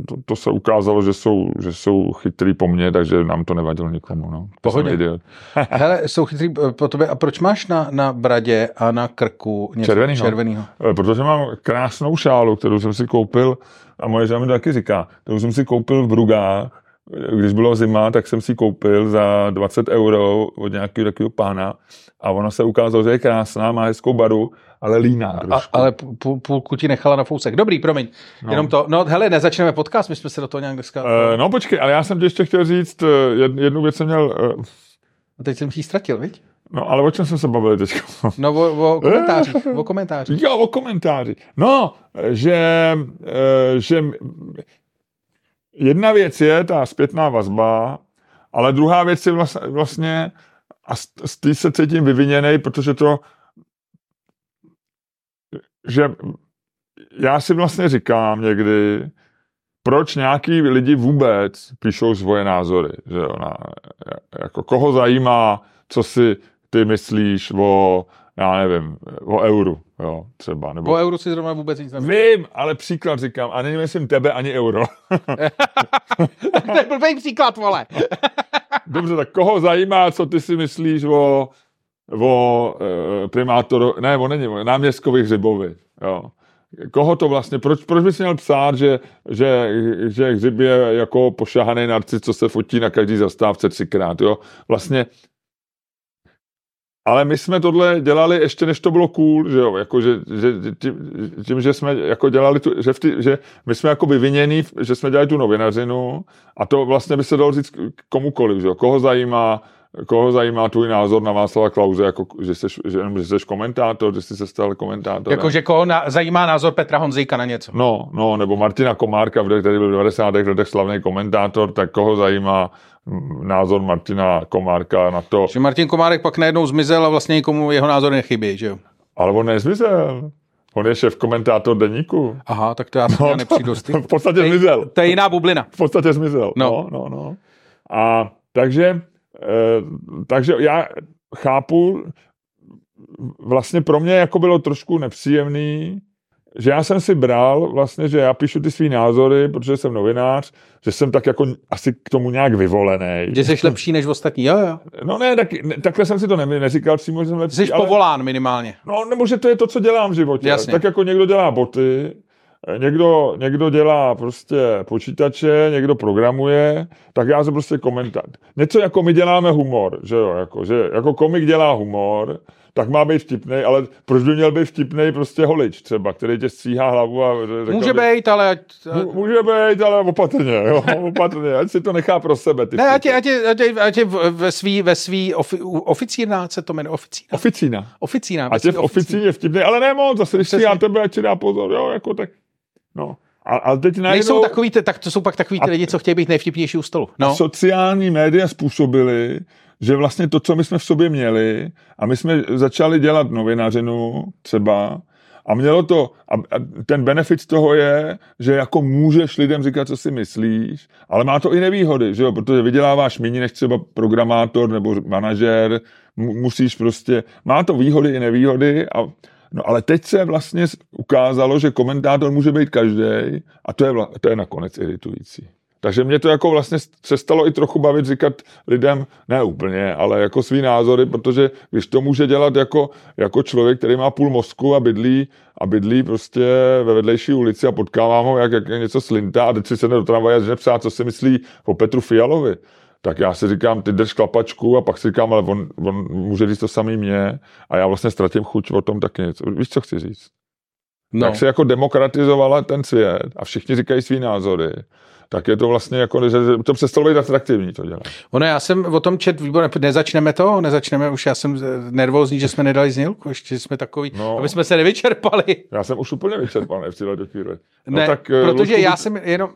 to, to, se ukázalo, že jsou, že jsou chytrý po mně, takže nám to nevadilo nikomu. No. To
Pohodě.
idiot.
Hele, jsou chytrý eh, po tobě. A proč máš na, na bradě a na krku něco
Červenýho.
červenýho?
Eh, Protože mám krásnou šálu, kterou jsem si koupil, a moje žena mi to taky říká, kterou jsem si koupil v Brugách, když bylo zima, tak jsem si koupil za 20 euro od nějakého takového pána a ona se ukázalo, že je krásná, má hezkou baru, ale líná
A, ale půl, půlku ti nechala na fousek. Dobrý, promiň. No.
No.
Jenom to. No hele, nezačneme podcast, my jsme se do toho nějak dneska...
Eh, no počkej, ale já jsem ti ještě chtěl říct, eh, jed- jednu věc jsem měl, eh,
A teď jsem ji ztratil, viď?
no ale o čem jsme se bavili teď?
No o, o komentářích, o komentářích.
Jo, o komentáři. No, že, že jedna věc je ta zpětná vazba, ale druhá věc je vlastně, a z té se cítím vyviněný, protože to, že já si vlastně říkám někdy, proč nějaký lidi vůbec píšou svoje názory, že jo, na, jako koho zajímá, co si ty myslíš o, já nevím, o euru, jo, třeba, nebo
O euru si zrovna vůbec nic nevím.
Vím, ale příklad říkám, a není myslím tebe ani euro.
to je blbý příklad, vole.
Dobře, tak koho zajímá, co ty si myslíš o, o e, primátoru, ne, on není, o náměstkovi Hřibovi, jo. Koho to vlastně, proč, proč bys měl psát, že, že, že Hřib je jako pošahaný narcis, co se fotí na každý zastávce třikrát, jo. Vlastně ale my jsme tohle dělali ještě než to bylo cool, že jo, jako, že, že tím, tím, že jsme jako dělali tu, že, v že my jsme jako vyvinění, že jsme dělali tu novinařinu a to vlastně by se dalo říct komukoliv, že jo, koho zajímá, koho zajímá tvůj názor na Václava Klauze, jako, že jsi, že, že jsi komentátor, že jsi se stal komentátorem.
Jakože koho na, zajímá názor Petra Honzíka na něco.
No, no, nebo Martina Komárka, který byl v 90. letech slavný komentátor, tak koho zajímá názor Martina Komárka na to.
Že Martin Komárek pak najednou zmizel a vlastně nikomu jeho názor nechybí, že jo?
Ale on nezmizel. On je šéf komentátor deníku.
Aha, tak to já no, nepřijdu tím.
V podstatě zmizel.
To je jiná bublina.
V podstatě zmizel.
No.
No, no, no. A takže, takže já chápu, vlastně pro mě jako bylo trošku nepříjemný, že já jsem si bral vlastně, že já píšu ty svý názory, protože jsem novinář, že jsem tak jako asi k tomu nějak vyvolený.
Že jsi lepší než ostatní, jo, jo.
No ne, tak, ne, takhle jsem si to ne, neříkal přímo, že jsem lepší,
Jsi
ale,
povolán minimálně.
No, nebo že to je to, co dělám v životě.
Jasně.
Tak jako někdo dělá boty, někdo, někdo dělá prostě počítače, někdo programuje, tak já jsem prostě komentant. Něco jako my děláme humor, že jo, jako, že jako komik dělá humor, tak má být vtipný, ale proč by měl být vtipný prostě holič třeba, který tě stříhá hlavu a řekl,
Může být, ale...
Může být, ale opatrně, jo, opatrně, ať si to nechá pro sebe. Ty
ne, ať je, ať je, ať je, ať je ve svý, ve svý ofi, oficína, se to jmenuje, oficína.
Oficína.
Oficína.
Ať je v oficíně vtipný, ale ne moc, zase když si já tebe, ať si dá pozor, jo, jako tak, no. A, ale teď najednou...
Nejsou takový, tak to jsou pak takový ty lidi, co chtějí být nejvtipnější u stolu. No.
Sociální média způsobily, že vlastně to, co my jsme v sobě měli, a my jsme začali dělat novinařinu třeba, a mělo to, a ten benefit z toho je, že jako můžeš lidem říkat, co si myslíš, ale má to i nevýhody, že jo, protože vyděláváš méně než třeba programátor nebo manažer, musíš prostě, má to výhody i nevýhody a No ale teď se vlastně ukázalo, že komentátor může být každý a to je, vla, to je nakonec iritující. Takže mě to jako vlastně přestalo i trochu bavit říkat lidem, ne úplně, ale jako svý názory, protože když to může dělat jako, jako člověk, který má půl mozku a bydlí, a bydlí prostě ve vedlejší ulici a potkávám ho, jak, jak něco slintá a teď si se do tramvaje a psát, co si myslí o Petru Fialovi. Tak já si říkám, ty drž klapačku a pak si říkám, ale on, on může říct to samý mě a já vlastně ztratím chuť o tom taky něco. Víš, co chci říct? No. Jak se jako demokratizovala ten svět a všichni říkají svý názory, tak je to vlastně jako, že to přestalo být atraktivní to dělat.
Ono, já jsem o tom čet výborně, nezačneme to, nezačneme, už já jsem nervózní, že jsme nedali znělku, ještě jsme takový, no, aby jsme se nevyčerpali.
Já jsem už úplně vyčerpaný v této chvíli.
No, ne, tak, eh, protože Luďku, já jsem jenom,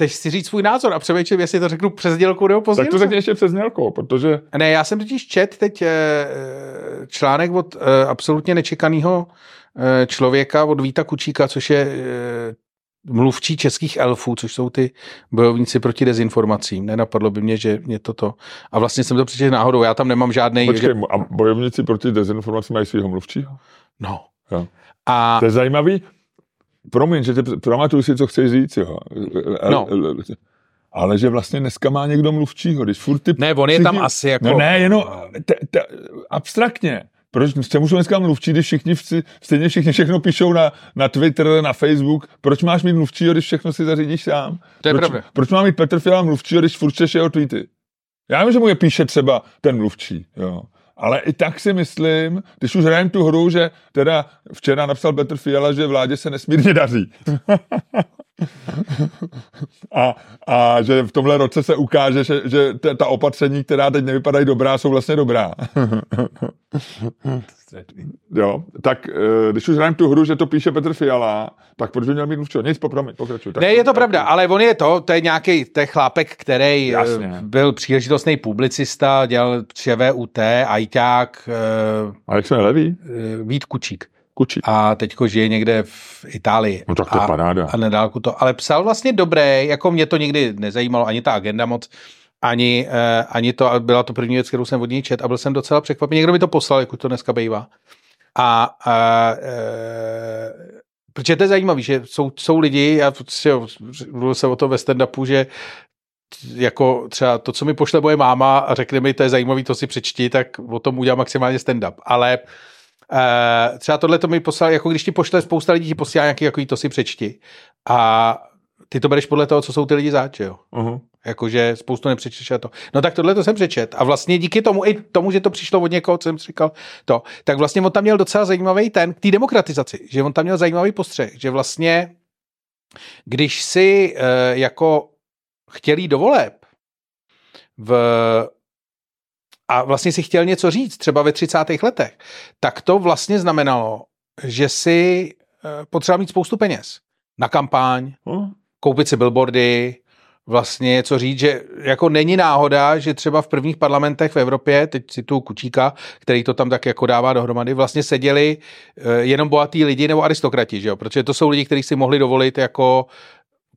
teď si říct svůj názor a přemýšlím, jestli to řeknu přes dělku nebo později.
Tak to řekni ještě přes dělku, protože...
Ne, já jsem totiž čet teď eh, článek od eh, absolutně nečekaného člověka, od Víta Kučíka, což je mluvčí českých elfů, což jsou ty bojovníci proti dezinformacím. Nenapadlo by mě, že mě toto. A vlastně jsem to přečetl náhodou, já tam nemám žádný.
Počkej, že... a bojovníci proti dezinformacím mají svého mluvčího?
No.
Jo. A... To je zajímavý. Promiň, že tě pamatuju si, co chceš říct, jo. No. Ale že vlastně dneska má někdo mluvčího, když furt ty...
Ne, on je tam asi jako...
No ne, jenom te, te, abstraktně proč se můžu dneska mluvčí, když všichni, stejně všichni všechno píšou na, na Twitter, na Facebook, proč máš mít mluvčí, když všechno si zařídíš sám?
To je
proč,
pravda.
Proč má mít Petr Fiala mluvčí, když furt čteš jeho tweety? Já vím, že mu je píše třeba ten mluvčí, jo. Ale i tak si myslím, když už hrajem tu hru, že teda včera napsal Petr Fiala, že vládě se nesmírně daří. a, a že v tomhle roce se ukáže, že, že ta opatření, která teď nevypadají dobrá, jsou vlastně dobrá. jo, tak eh, když už hrajeme tu hru, že to píše Petr Fiala, tak proč by měl mít mluvčího? Nic, popromiň, pokračuj.
Ne, je to pravda, ale on je to, to je nějaký je chlápek, který eh, Jasně. byl příležitostný publicista, dělal ČVUT, ajťák.
Eh, a jak se leví?
Vít Kučík.
Kučík.
A teďko žije někde v Itálii.
No tak to
a,
paráda.
A nedálku to. Ale psal vlastně dobré, jako mě to nikdy nezajímalo, ani ta agenda moc, ani, eh, ani to, byla to první věc, kterou jsem od něj čet a byl jsem docela překvapený. Někdo mi to poslal, jak to dneska bývá. A, a e, protože to je zajímavé, že jsou, jsou lidi, já prostě mluvil jsem o tom ve stand-upu, že jako třeba to, co mi pošle moje máma a řekne mi, to je zajímavý, to si přečti, tak o tom udělám maximálně stand-up. Ale e, třeba tohle to mi poslal, jako když ti pošle spousta lidí, ti posílá nějaký, jako to si přečti. A ty to bereš podle toho, co jsou ty lidi záč, jo. Uh-huh. Jakože spoustu nepřečteš a to. No tak tohle to jsem přečet. A vlastně díky tomu, i tomu, že to přišlo od někoho, co jsem říkal, to, tak vlastně on tam měl docela zajímavý ten k té demokratizaci, že on tam měl zajímavý postřeh, že vlastně, když si e, jako chtěl jít do voleb v, a vlastně si chtěl něco říct, třeba ve 30. letech, tak to vlastně znamenalo, že si e, potřeba mít spoustu peněz na kampaň, uh koupit si billboardy, vlastně něco říct, že jako není náhoda, že třeba v prvních parlamentech v Evropě, teď si tu Kučíka, který to tam tak jako dává dohromady, vlastně seděli eh, jenom bohatí lidi nebo aristokrati, že jo? protože to jsou lidi, kteří si mohli dovolit jako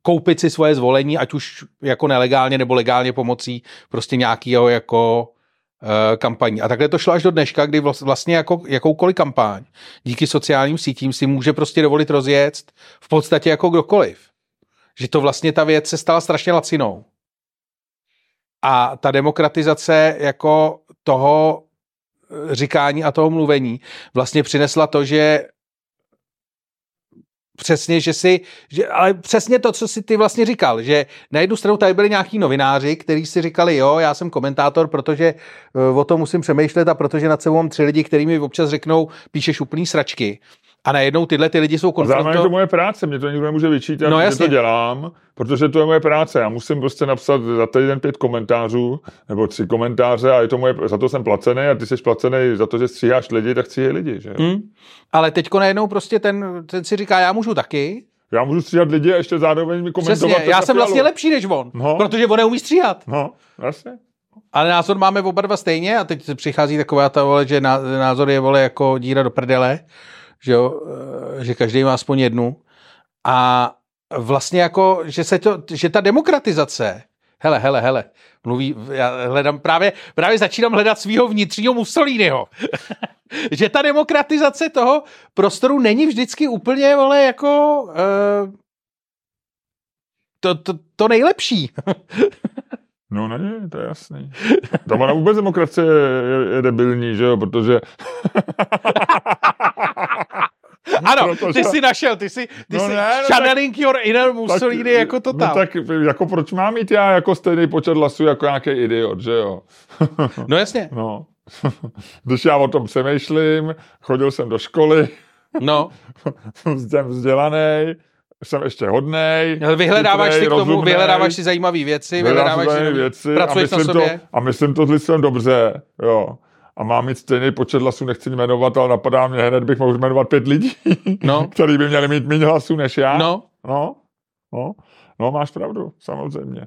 koupit si svoje zvolení, ať už jako nelegálně nebo legálně pomocí prostě nějakého jako kampaní. A takhle to šlo až do dneška, kdy vlastně jako, jakoukoliv kampaň díky sociálním sítím si může prostě dovolit rozjet v podstatě jako kdokoliv že to vlastně ta věc se stala strašně lacinou. A ta demokratizace jako toho eh, říkání a toho mluvení vlastně přinesla to, že přesně, že si, že, ale přesně to, co si ty vlastně říkal, že na jednu stranu tady byli nějaký novináři, kteří si říkali, jo, já jsem komentátor, protože uh, o tom musím přemýšlet a protože nad sebou mám tři lidi, kteří mi občas řeknou, píšeš úplný sračky. A najednou tyhle ty lidi jsou
Zároveň je to moje práce, mě to nikdo nemůže vyčítat,
No
že
jasně.
to dělám, protože to je moje práce. Já musím prostě napsat za týden pět komentářů, nebo tři komentáře a je to moje, za to jsem placený a ty jsi placený za to, že stříháš lidi, tak stříhej lidi. Že? jo?
Hm? Ale teďko najednou prostě ten, ten si říká, já můžu taky.
Já můžu stříhat lidi a ještě zároveň mi komentovat.
Přesně, já jsem vlastně lepší než on,
No.
protože on neumí stříhat.
No, jasně.
Ale názor máme oba dva stejně a teď přichází taková ta vole, že ná- názor je vole jako díra do prdele, že, jo, eh, že každý má aspoň jednu. A vlastně jako, že se to, že ta demokratizace, hele, hele, hele, mluví, já hledám právě, právě začínám hledat svého vnitřního Mussoliniho. že ta demokratizace toho prostoru není vždycky úplně, vole, jako uh, to, to, to nejlepší.
No ne, to je jasný. To ona vůbec demokracie je, je debilní, že jo, protože...
Ano,
Protože-
ty jsi našel, ty jsi, ty
No
jsi
ne, no
channeling your inner Mussolini jako to
no
tam.
tak jako proč mám mít já jako stejný počet hlasů jako nějaký idiot, že jo?
No jasně,
No. Když já o tom přemýšlím, chodil jsem do školy,
no.
jsem vzdělaný, jsem ještě hodnej.
Vyhledáváš si k tomu,
rozumnej,
vyhledáváš si zajímavé věci, vyhledáváš si
věci
pracuješ
a
na
myslím
sobě.
To, a myslím to lidstvem dobře, jo. A mám mít stejný počet hlasů, nechci jmenovat, ale napadá mě hned, bych mohl jmenovat pět lidí,
No.
který by měli mít méně hlasů než já.
No,
No, no, no, máš pravdu, samozřejmě.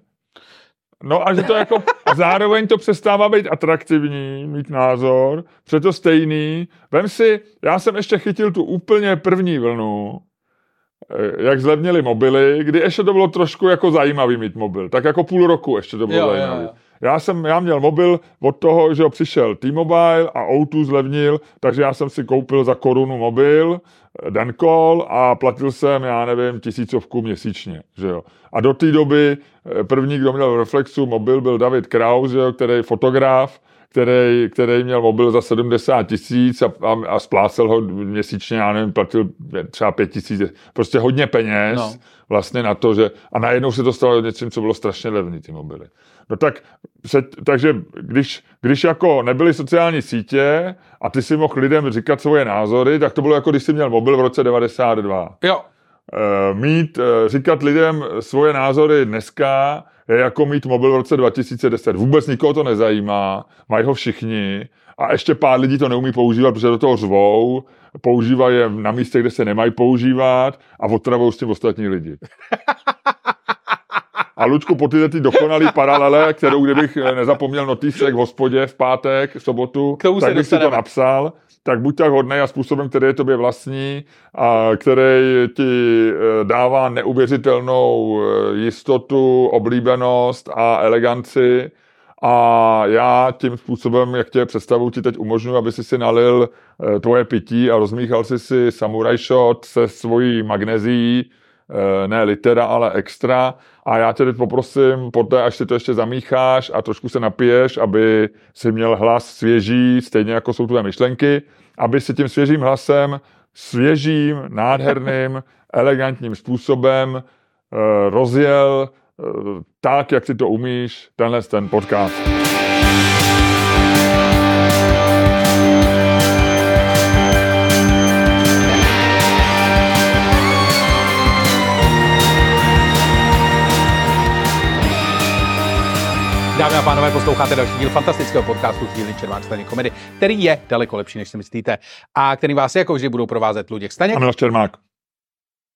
No a že to jako, a zároveň to přestává být atraktivní, mít názor, přeto stejný. Vem si, já jsem ještě chytil tu úplně první vlnu, jak zlevnili mobily, kdy ještě to bylo trošku jako zajímavý mít mobil. Tak jako půl roku ještě to bylo
Jo, jo,
zajímavý.
jo.
Já jsem, já měl mobil od toho, že ho přišel T-Mobile a O2 zlevnil, takže já jsem si koupil za korunu mobil, eh, den call a platil jsem, já nevím, tisícovku měsíčně, že jo. A do té doby eh, první, kdo měl v Reflexu mobil, byl David Kraus, že jo, který je fotograf, který, který měl mobil za 70 tisíc a, a, a splácel ho měsíčně, já nevím, platil třeba 5 tisíc, prostě hodně peněz
No.
vlastně na to, že a najednou se to stalo něčím, co bylo strašně levný, ty mobily. No tak, se, takže když, když jako nebyly sociální sítě a ty si mohl lidem říkat svoje názory, tak to bylo jako když jsi měl mobil v roce 92.
jo,
Eh, mít, eh, říkat lidem svoje názory dneska je jako mít mobil v roce 2010. Vůbec nikoho to nezajímá, mají ho všichni a ještě pár lidí to neumí používat, protože do toho řvou, používají je na místě, kde se nemají používat a otravují s tím ostatní lidi. A Lučku, po tyhle ty dokonalý paralele, kterou kdybych eh, nezapomněl notýsek v hospodě v pátek, v sobotu, tak bych si to napsal, tak buď tak hodnej a způsobem, který je tobě vlastní a který ti eh, dává neuvěřitelnou eh, jistotu, oblíbenost a eleganci. A já tím způsobem, jak tě představu, ti teď umožňuji, aby si si nalil eh, tvoje pití a rozmíchal si si samurai shot se svojí magnezí, eh, ne litera, ale extra. A já tě teď poprosím, poté, až si to ještě zamícháš a trošku se napiješ, aby si měl hlas svěží, stejně jako jsou tvoje myšlenky, aby si tím svěžím hlasem, svěžím, nádherným, elegantním způsobem eh, rozjel eh, tak, jak ty to umíš, tenhle ten podcast.
Dámy a pánové, posloucháte další díl fantastického podcastu z dílny Červák Staněk komedy, který je daleko lepší, než si myslíte, a který vás jako vždy budou provázet Luděk Staněk.
A Miloš Čermák.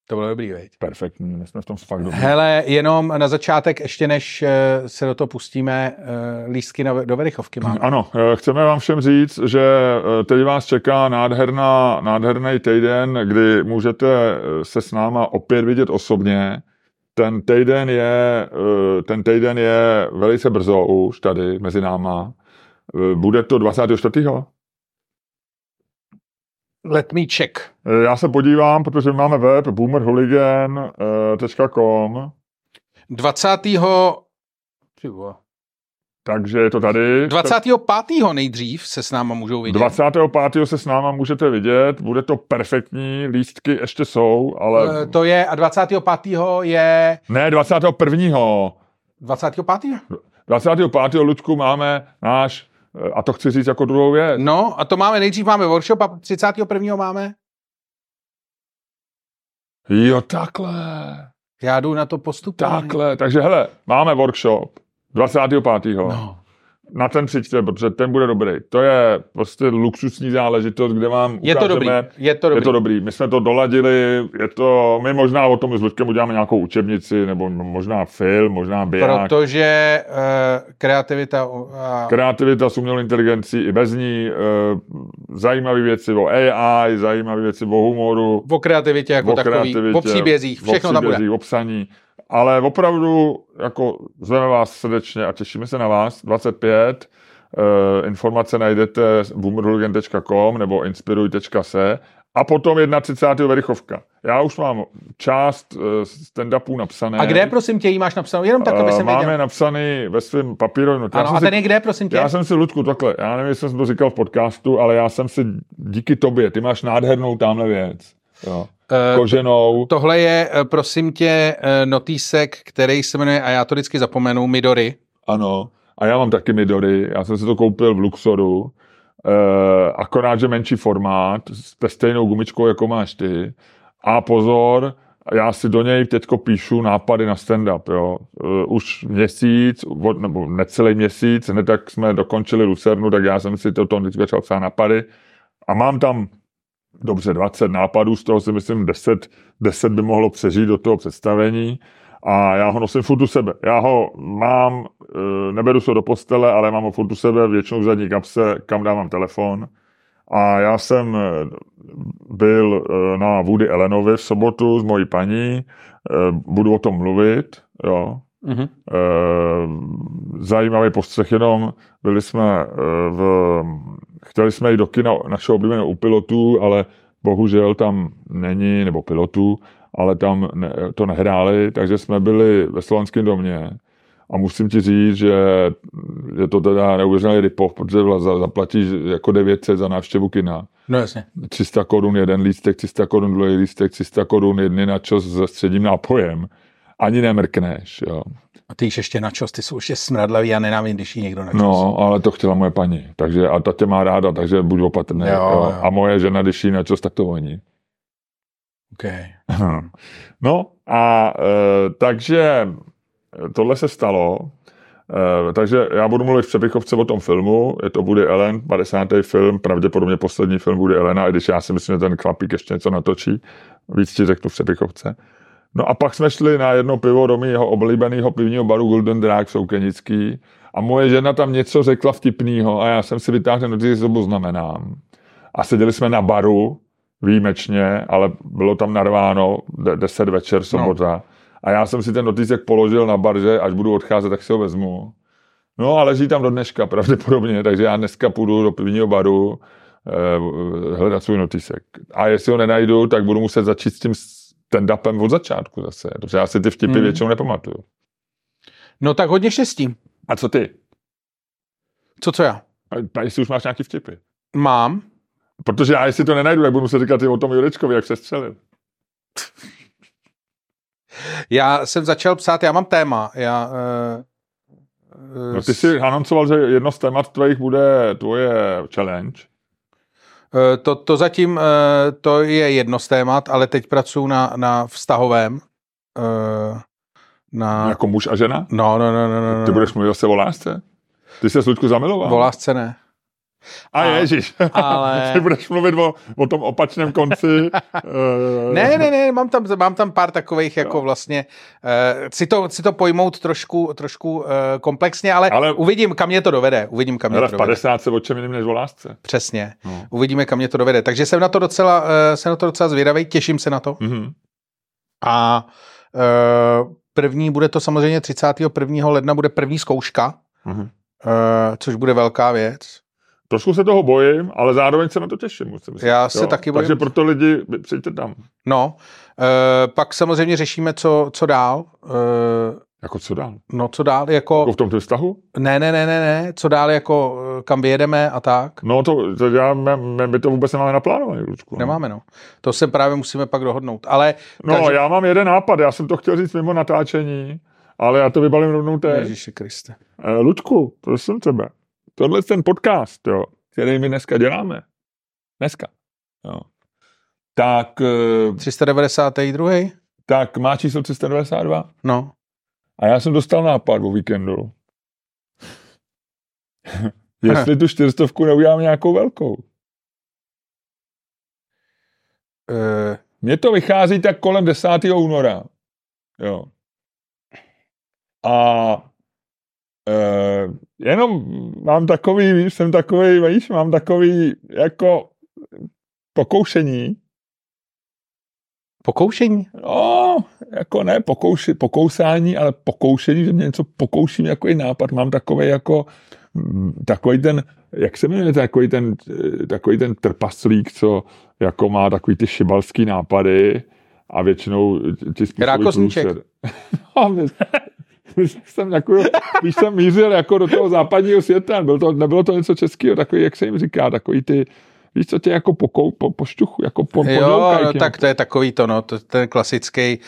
To bylo dobrý, veď.
Perfektní, my jsme v tom fakt dobrý.
Hele, jenom na začátek, ještě než eh, se do toho pustíme, eh, lístky na, do Verichovky máme.
Ano, eh, chceme vám všem říct, že teď vás čeká nádherná, nádherný týden, kdy můžete se s náma opět vidět osobně. Ten týden je, eh, ten týden je velice brzo už tady mezi náma. Eh, Bude to 24.
Let me check.
Eh, Já se podívám, protože máme web boomerhooligan.com
20. Ty vole.
Takže je to tady.
25. nejdřív se s náma můžou vidět.
25. se s náma můžete vidět, bude to perfektní, lístky ještě jsou, ale...
Eh, To je, a 25. je
Ne, 21.
25.
25. Ludku máme náš, eh, a to chci říct jako druhou věc,
No, a to máme, nejdřív máme workshop a 31. máme.
Jo, takhle,
Já jdu na to postupně.
takhle, takže hele, máme workshop 25.
No.
Na ten přijďte, protože ten bude dobrý. To je prostě luxusní záležitost, kde vám
Je to dobrý, je to dobrý.
Je to dobrý. My jsme to doladili, je to, my možná o tom s Ludkem uděláme nějakou učebnici, nebo možná film, možná biják.
Protože uh, kreativita a
Kreativita s umělou inteligencí i bez ní, e, zajímavé věci o AI, zajímavé věci o humoru,
o kreativitě jako
o
takový,
kreativitě,
o příbězích, všechno
o
tam bude.
příbězích, o psaní. Ale opravdu jako zveme vás srdečně a těšíme se na vás. 25. E, informace najdete boomerhulgen.com nebo inspiruj.se a potom 31. Verichovka. Já už mám část e, stand-upů napsané.
A kde, prosím tě, jí máš napsanou? Jenom tak, aby
E,
jsem
Máme
věděl.
napsaný ve svém notu. Já
Ano, a
si-
ten je kde, prosím tě?
já jsem si, Ludku, takhle, já nevím, jestli jsem to říkal v podcastu, ale já jsem si díky tobě, ty máš nádhernou tamhle věc. Jo.
Eh,
Koženou.
Tohle je, eh, prosím tě, eh, notýsek, který se jmenuje, a já to vždycky zapomenu, Midori.
Ano. A já mám taky Midori, já jsem si to koupil v Luxoru, e, akorát, že menší formát, se stejnou gumičkou, jako máš ty. A pozor, já si do něj teďko píšu nápady na stand-up, jo. E, už měsíc, od, nebo necelý měsíc, hned tak jsme dokončili Lucernu, tak já jsem si toto teď začal psát nápady. A mám tam dobře 20 nápadů, z toho si myslím 10, 10 by mohlo přežít do toho představení a já ho nosím furt u sebe. Já ho mám, eh, neberu se do postele, ale mám ho furt u sebe, většinou v zadní kapse, kam dávám telefon. A já jsem eh, byl eh, na Woody Allenovi v sobotu s mojí paní, budu o tom mluvit, jo.
Mhm.
Eh, zajímavý postřeh jenom, byli jsme v, chtěli jsme jít do kina našeho oblíbeného u pilotů, ale bohužel tam není, nebo pilotů, ale tam ne, to nehráli, takže jsme byli ve Slovanském domě a musím ti říct, že je to teda neuvěřitelný ripov, protože za- zaplatíš jako 900 za návštěvu kina.
No jasně.
300 korun jeden lístek, 300 korun druhý lístek, 300 korun jedny na čas se středním nápojem. Ani nemrkneš, jo.
A ty ještě na čos, ty jsou ještě smradlavý a nenávidím, když jí někdo na čos.
No, ale to chtěla moje paní. Takže, a ta tě má ráda, takže buď opatrný.
Jo,
Jo,
jo.
A moje žena, když jí na čas, tak to voní.
Okay.
No a e, takže tohle se stalo. E, takže já budu mluvit v přepichovce o tom filmu. Je to Woody Allen, 50. film, pravděpodobně poslední film Woody Allena, i když já si myslím, že ten chlapík ještě něco natočí. Víc ti řeknu v přepichovce. No a pak jsme šli na jedno pivo do mého oblíbeného pivního baru Golden Drag v Soukenický a moje žena tam něco řekla vtipného a já jsem si vytáhl ten notice, co znamenám. A seděli jsme na baru, výjimečně, ale bylo tam narváno de- 10 večer, sobota. No. A já jsem si ten notísek položil na bar, že až budu odcházet, tak si ho vezmu. No a leží tam do dneška pravděpodobně, takže já dneska půjdu do pivního baru eh, hledat svůj notísek. A jestli ho nenajdu, tak budu muset začít s tím stand-upem od začátku zase, protože já si ty vtipy
Hmm.
většinou nepamatuju.
No tak hodně štěstí.
A co ty?
Co, co já?
A jestli už máš nějaký vtipy?
Mám.
Protože já, jestli to nenajdu, tak budu muset říkat i o tom Jurečkovi, jak se střelil.
Já jsem začal psát, já mám téma. Já, uh,
No ty jsi anoncoval, že jedno z témat tvojich bude tvoje challenge.
Eh, To, to zatím eh, to je jedno z témat, ale teď pracuji na, na vztahovém. eh, Na,
Jako muž a žena?
no, no, no, no, no.
Ty budeš mluvit zase o lásce? Ty jsi se Slučku zamiloval?
O lásce ne.
A
A-
ježiš.
ale-
Ty budeš mluvit o, o tom opačném konci. eh,
Ne, ne, ne, mám tam, mám tam pár takových jako vlastně, uh, si, to, si to pojmout trošku, trošku uh, komplexně, ale, ale uvidím, kam mě to dovede. Uvidím, kam mě to
v
dovede.
50 se o čem jiným než o lásce.
Přesně.
No.
Uvidíme, kam mě to dovede. Takže jsem na to docela, uh, jsem na to docela zvědavý, těším se na to.
Mhm.
A uh, první bude to samozřejmě 31. ledna, bude první zkouška,
Mhm.
uh, což bude velká věc.
Trošku se toho bojím, ale zároveň se na to těším. Musím říct.
Já se taky bojím.
Takže proto lidi, přijďte tam.
No, uh, pak samozřejmě řešíme, co, co dál. Uh,
Jako co dál?
No co dál, jako...
Jako v tomto vztahu?
Ne, ne, ne, ne, ne, co dál, jako eh, kam vyjedeme a tak?
No to, to já, my, my to vůbec nemáme naplánované, Lučku. No.
Nemáme, no. To se právě musíme pak dohodnout. Ale...
No, takže... já mám jeden nápad, já jsem to chtěl říct mimo natáčení, ale já to vybalím rovnou teď.
Ježiši Kriste.
Eh, Lučku, prosím tebe, tohle je ten podcast, jo, který my dneska děláme. Dneska. Jo. Tak... eh,
392.
Tak má číslo 392?
No.
A já jsem dostal nápad o víkendu. Jestli tu čtyřstovku neudělám nějakou velkou.
Uh,
Mně to vychází tak kolem 10. února. Jo. A e, jenom mám takový, víš, jsem takový, víš, mám takový jako pokoušení.
pokoušení?
No, jako ne pokouši, pokousání, ale pokoušení, že mě něco pokouším, jako i nápad. Mám takový jako, mm, takový ten, jak se jmenuje, takový ten, eh, takový ten trpaslík, co jako má takový ty šibalský nápady a většinou ti
Rákosníček.
No, jsem jako, když jsem mířil jako do toho západního světa, byl to, nebylo to něco českého, takový, jak se jim říká, takový ty, víš, co tě jako pokou, po, pošťuchu, jako po,
Jo, no, tak to je takový to, no, to, ten klasický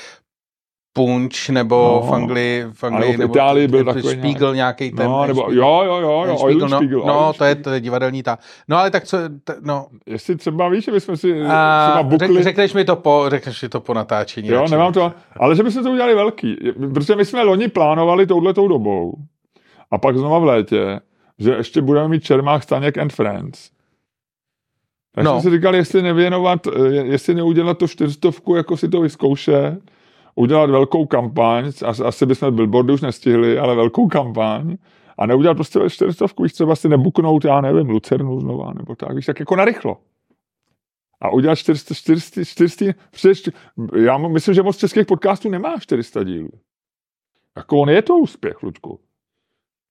punč, nebo
No.
v Anglii, v Anglii
v
nebo
Itálii byl takový
Spiegel nějaký ten.
No, nebo,
Spiegel-
jo, jo, jo, jo,
Spiegel, no, no, to je, to je divadelní ta. No ale tak co, t, no,
Jestli třeba víš, že bychom si třeba
a,
bukli,
řek, řekneš mi to po, řekneš mi to po natáčení.
jo,
radši.
nemám to, ale že bychom to udělali velký, protože my jsme loni plánovali touhletou dobou a pak znova v létě, že ještě budeme mít Čermák, Staněk and Friends. Tak
No.
no. jsme si říkali, jestli nevěnovat, eh, jestli neudělat to čtyřstovku, jako si to vyzkoušet, udělat velkou kampaň, as- asi bychom billboardy už nestihli, ale velkou kampaň, a neudělat prostě čtyřstovku, víš, třeba si nebuknout, já nevím, Lucernu znova, nebo tak, víš, tak jako narychlo. A udělat 400, 400, 400, 400 já myslím, že moc českých podcastů nemá 400 dílů. Jako on je to úspěch, Lučku.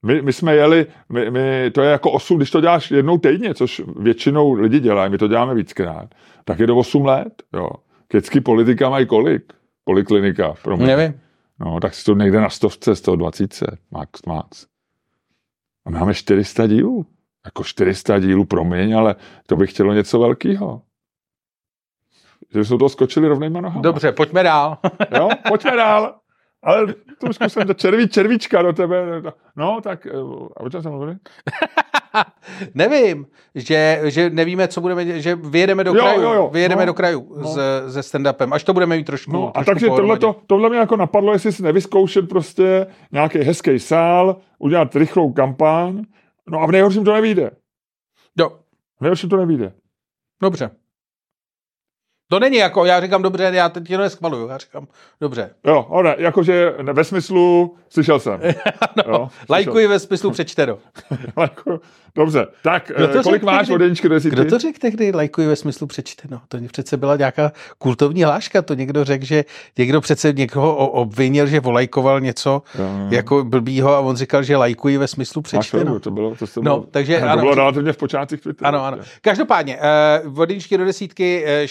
My, my jsme jeli, my, my, to je jako 8, když to děláš jednou týdně, což většinou lidi dělají, my to děláme víckrát, tak je to 8 let, jo. Kecky politika mají kolik? Poliklinika, pro mě.
Nevím.
No, tak si to někde na stovce, 120, max, max. A my máme 400 dílů. Jako 400 dílů, promiň, ale to by chtělo něco velkého. Že jsme to skočili rovnejma nohama.
Dobře, pojďme dál.
Jo, pojďme dál. Ale trošku jsem to červí, červíčka do tebe. No, tak, eh, a o čem jsem mluvil?
Nevím, že, že nevíme, co budeme dělat, že vyjedeme do
Jo,
krajů,
jo, jo.
vyjedeme
No,
do krajů
no.
s, se stand-upem, až to budeme mít trošku,
No, a
trošku
takže
pohromadě.
tohle, tohle mě jako napadlo, jestli si nevyzkoušet prostě nějaký hezký sál, udělat rychlou kampaň, no a v nejhorším to nevíde.
Jo,
V nejhorším to nevíde.
dobře. To není jako, já říkám dobře, já teď to neschvaluju, já říkám dobře.
Jo, ale jakože ve smyslu, slyšel jsem. jo, slyšel.
Lajkuji ve smyslu přečteno.
Dobře, tak
Kdo to
eh, kolik máš od jedničky do?
Kdo to řekl tehdy, lajkuji ve smyslu přečteno? To přece byla nějaká kultovní hláška, to někdo řekl, že někdo přece někoho obvinil, že volajkoval něco
jo.
jako blbýho a on říkal, že lajkuji ve smyslu přečteno.
pravdu, to bylo, to,
No,
bylo,
takže
to
ano.
bylo relativně v počátcích Twitteru.
Ano, ano. Každopádně, uh, od jedničky do desítky, uh,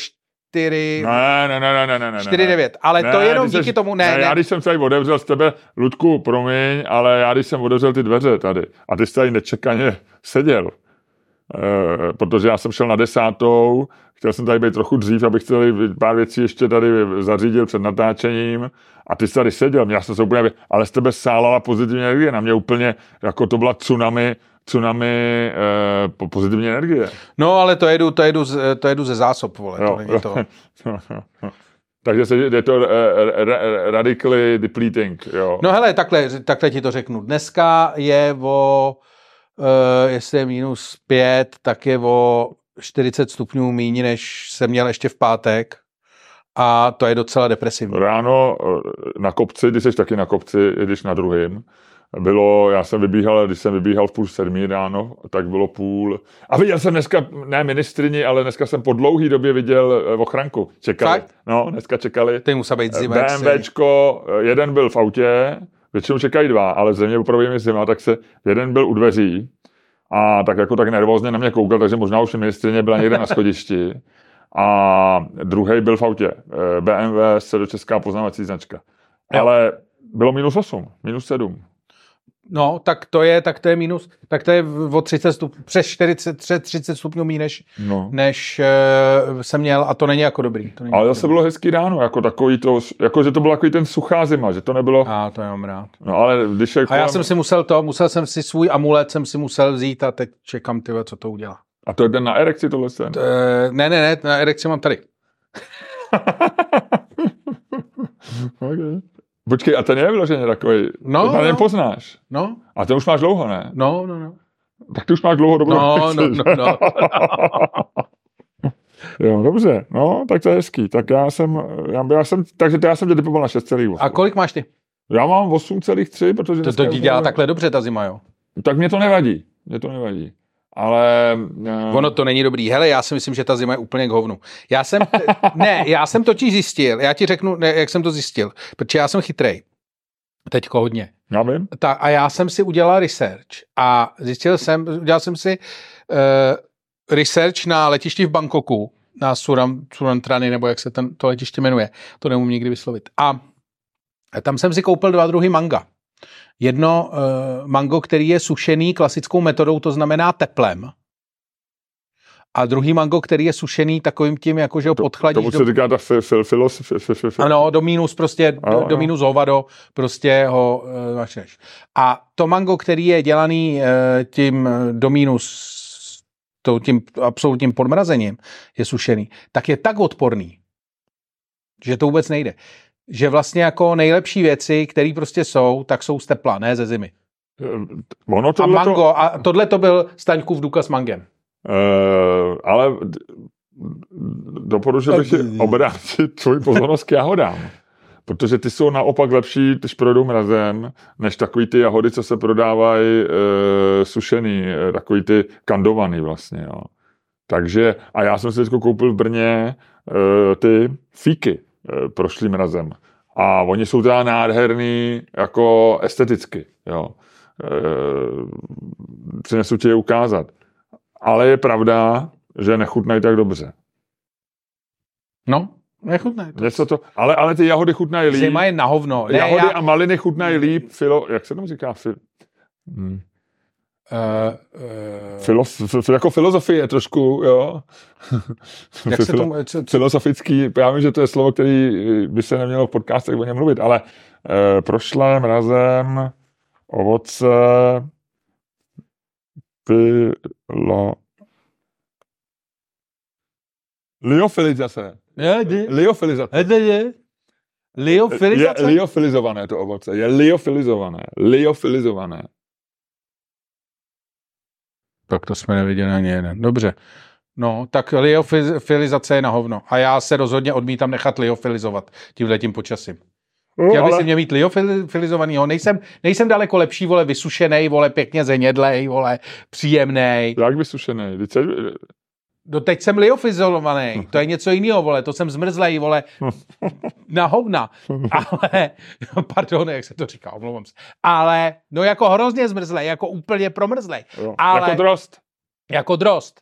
čtyři,
Ne, ne, ne, ne, ne, ne, ne.
čtyři
ne.
devět. Ale to
Ne,
jenom
ty seš-
díky tomu, ne, ne.
Já když jsem tady otevřel z tebe, Ludku, promiň, ale já když jsem otevřel ty dveře tady a ty jsi tady nečekaně seděl, e, protože já jsem šel na desátou, chtěl jsem tady být trochu dřív, abych tady pár věcí ještě tady zařídil před natáčením a ty jsi tady seděl, já jsem se úplně, ale z tebe sálala pozitivní energie, na mě úplně, jako to byla tsunami, tsunami e, po- pozitivní energie.
No, ale to jedu, to jedu, z, to jedu ze zásob, vole, to
Jo,
není to.
Takže se, je to uh, radically depleting, jo.
No hele, takhle, takhle ti to řeknu. Dneska je o, uh, jestli je minus pět, tak je o 40 stupňů míň, než jsem měl ještě v pátek. A to je docela depresivní.
Ráno eh, na kopci, ty jsi taky na kopci, i když na druhým, bylo, já jsem vybíhal, když jsem vybíhal v půl sedmí ráno, tak bylo půl. A viděl jsem dneska, ne ministrini, ale dneska jsem po dlouhý době viděl eh, ochranku. Čekali.
Fakt?
No, dneska čekali.
Ty musel být zima. se-
BMWčko, eh, jeden byl v autě, většinou čekají dva, ale v země opravdu je zima, tak se jeden byl u dveří a tak jako tak nervózně na mě koukal, takže možná už ministrině byla někde na schodišti. A druhý byl v autě. eh, BMW středočeská poznávací značka.
Jo.
Ale Bylo minus 8, minus 7.
No, tak to je, tak to je minus, tak to je o 30 stupňů, přes 40, 30 stupňů méně, než,
No.
než uh, jsem měl a to není jako dobrý. To není
Ale
jako
zase
dobrý.
bylo hezký ráno, jako takový to, jako že to byl takový ten suchá zima, že to nebylo,
A to já mám rád.
no ale když je
A já
kolem-
jsem si musel to, musel jsem si svůj amulet, jsem si musel vzít a teď čekám, ty, co to udělá.
A to je ten na erekci tohle ten.
Uh, ne, ne, ne, na erekci mám tady.
okay. Počkej, a ten je vyloženě takový,
No,
to
no.
poznáš.
No,
A ten už máš dlouho, ne?
no, no, no.
Tak ty už máš dlouho dobrou
No, no,
že?
no, no.
jo, dobře, no, tak to je hezký. Tak já jsem, já, já jsem, takže to já jsem tě typoval na 6,8.
A kolik máš ty?
Já mám 8,3, protože...
To, to dělá takhle dobře ta zima, jo?
Tak mě to nevadí, mě to nevadí. Ale... eh,
Ono to není dobrý. Hele, já si myslím, že ta zima je úplně k hovnu. Já jsem, ne, já jsem totiž zjistil, já ti řeknu, ne, jak jsem to zjistil, protože já jsem chytrej. Teďko hodně.
Já vím.
Ta, a já jsem si udělal research a zjistil jsem, udělal jsem si uh, research na letišti v Bangkoku, na Suram, Surantrany, nebo jak se ten, to letiště jmenuje, to nemůžu nikdy vyslovit. A tam jsem si koupil dva druhy manga. Jedno uh, mango, který je sušený klasickou metodou, to znamená teplem. A druhý mango, který je sušený takovým tím, jako že ho podchladíš
Tomu
do,
se říká ta filos...
ano, do minus prostě,
Ano,
do, do minus hovado, prostě ho uh, načneš. A to mango, který je dělaný uh, tím eh, do minus, to, tím absolutním podmrazením, je sušený, tak je tak odporný, že to vůbec nejde. Že vlastně jako nejlepší věci, které prostě jsou, tak jsou z tepla, ne ze zimy.
Ono
A
tohle
mango, a tohle to byl Staňkův důkaz s mangem.
Uh, ale doporučil bych si obrátit tvůj pozornost k jahodám. Protože ty jsou naopak lepší, když projdou mrazem, než takový ty jahody, co se prodávají e, sušený, e, takový ty kandovaný vlastně. Jo. Takže, a já jsem si teď koupil v Brně e, ty fíky e, prošlý mrazem. A oni jsou teda nádherný jako esteticky. Jo. E, přinesu ti je ukázat. Ale je pravda, že nechutnají tak dobře.
No, nechutné.
Něco to, ale, ale ty jahody chutnají líp.
Zima je na hovno. Ne,
jahody
já,
a maliny chutnají líp. Filo, jak se tomu říká? Fi, hmm.
Uh, uh,
jako filozofie trošku, jo.
jak se tomu, co, co,
Filozofický, já vím, že to je slovo, který by se nemělo v podcastech o něm mluvit, ale eh, prošlé mrazem ovoce filo... Liofilizace.
je, je,
Liofilizace.
je, je, je. Liofilizace?
Je liofilizované to ovoce. Je liofilizované. Liofilizované.
Tak to jsme neviděli ani jeden. Dobře. No, tak liofilizace je na hovno. A já se rozhodně odmítám nechat liofilizovat tímhle tím počasím.
No,
Chtěl bych
ale-
si mě mít liofilizovanýho. Nejsem, nejsem daleko lepší, vole, vysušenej, vole, pěkně zenědlej, vole, příjemnej.
Jak vysušený?
Doteď jsem liofilizovaný. To je něco jiného, vole, to jsem zmrzlej, vole, na hovna. Ale, pardon, jak se to říká, omlouvám se. Ale, no jako hrozně zmrzlej, jako úplně promrzlej.
Jo.
Ale-
Jako drost.
jako drost,